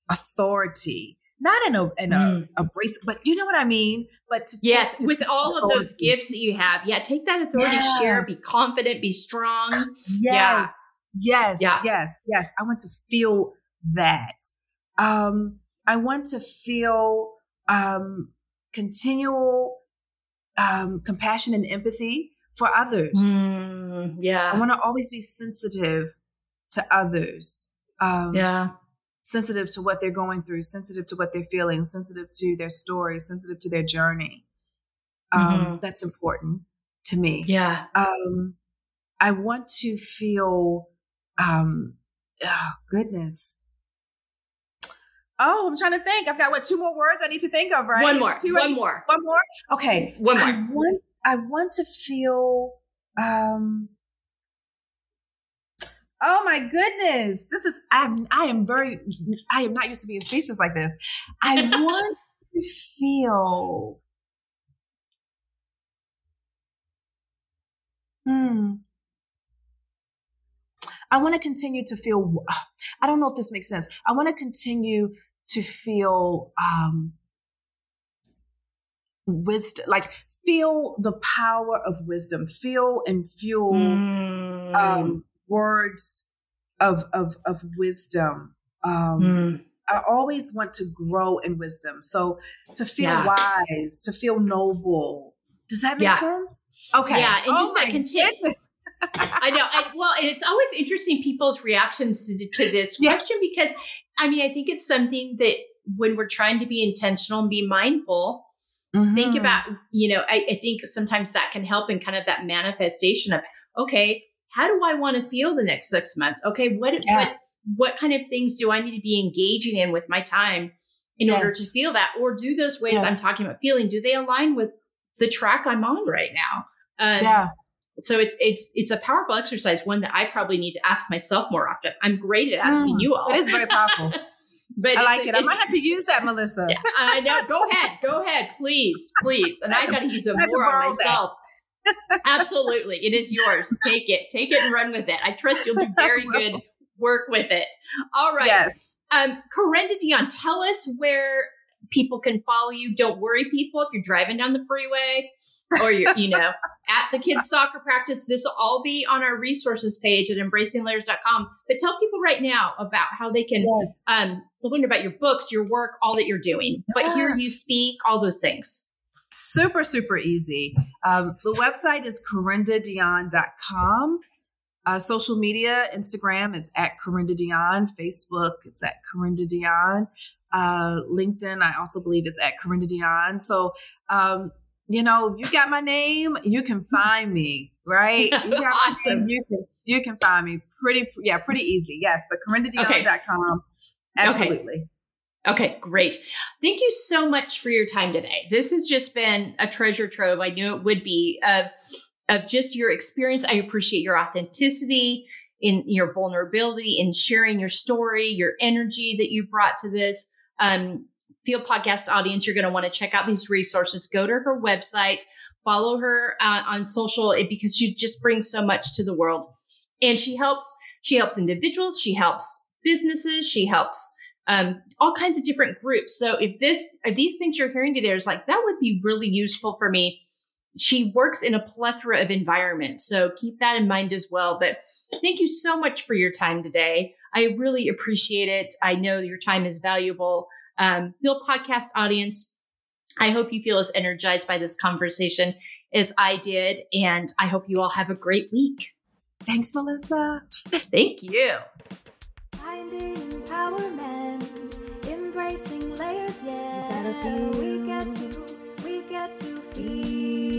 authority, not in a in a, Mm. a brace, but you know what I mean. But to take- Yes, to with take all of those gifts that you have. Yeah, take that authority, Yeah. share, be confident, be strong. Yes, yes, Yeah. yes, yes. I want to feel that. Um, I want to feel um, continual um, compassion and empathy for others. Mm, I want to always be sensitive to others. Um, Yeah. Sensitive to what they're going through, sensitive to what they're feeling, sensitive to their story, sensitive to their journey. Um, Mhm. That's important to me. Yeah. Um, I want to feel, um, oh, goodness. Oh, I'm trying to think. I've got what two more words I need to think of, right? One more. two One to- more. One more. Okay. One I more. want. I want to feel. Um. Oh my goodness. This is, I, I am very, I am not used to being speechless like this. I want to feel. Hmm. I want to continue to feel, I don't know if this makes sense. I want to continue to feel, um, wisdom, like feel the power of wisdom, feel and fuel, mm. um, words of, of, of wisdom. Um, mm. I always want to grow in wisdom. So to feel yeah. wise, to feel noble. Does that make yeah. sense? Okay. Yeah. And oh just that continue. I know. I, well, and it's always interesting people's reactions to, to this yes. question because I mean, I think it's something that when we're trying to be intentional and be mindful, mm-hmm. think about, you know, I, I think sometimes that can help in kind of that manifestation of, okay, how do I want to feel the next six months? Okay, what yeah. what what kind of things do I need to be engaging in with my time in yes. order to feel that? Or do those ways yes. I'm talking about feeling, do they align with the track I'm on right now? Um, yeah. So it's it's it's a powerful exercise, one that I probably need to ask myself more often. I'm great at asking mm, you all. It is very powerful. but I like it. I might have to use that, Melissa. Yeah, I know. Go ahead. Go ahead, please, please. And I got to use it more on myself. Absolutely, it is yours. Take it. Take it and run with it. I trust you'll do very good work with it. All right. Yes. Um, Carenda Deonne, tell us where people can follow you. Don't worry, people, if you're driving down the freeway or you're, you know, at the kids' soccer practice, this will all be on our resources page at embracinglayers.com. But tell people right now about how they can yes. um, learn about your books, your work, all that you're doing. But hear you speak, all those things. Super, super easy. Um, the website is carendadeonne.com. Uh, social media, Instagram, it's at Carenda Deonne. Facebook, it's at Carenda Deonne. Uh, LinkedIn, I also believe it's at Carenda Deonne. So, um, you know, you got my name, you can find me, right? You got awesome. name, you can, you can find me pretty, yeah, pretty easy. Yes, but carendadeonne.com. Okay. Absolutely. Okay. Okay, great. Thank you so much for your time today. This has just been a treasure trove. I knew it would be of of just your experience. I appreciate your authenticity, in your vulnerability, in sharing your story, your energy that you brought to this. Um, Feel Podcast audience, you're going to want to check out these resources. Go to her website, follow her uh, on social eh, because she just brings so much to the world, and she helps. She helps individuals. She helps businesses. She helps um, all kinds of different groups. So if this, if these things you're hearing today is like that would be really useful for me she works in a plethora of environments. So keep that in mind as well. But thank you so much for your time today. I really appreciate it. I know your time is valuable. Um, Feel Podcast audience, I hope you feel as energized by this conversation as I did. And I hope you all have a great week. Thanks, Melissa. Thank you finding empowerment, embracing layers, yeah. We get to, we get to feel.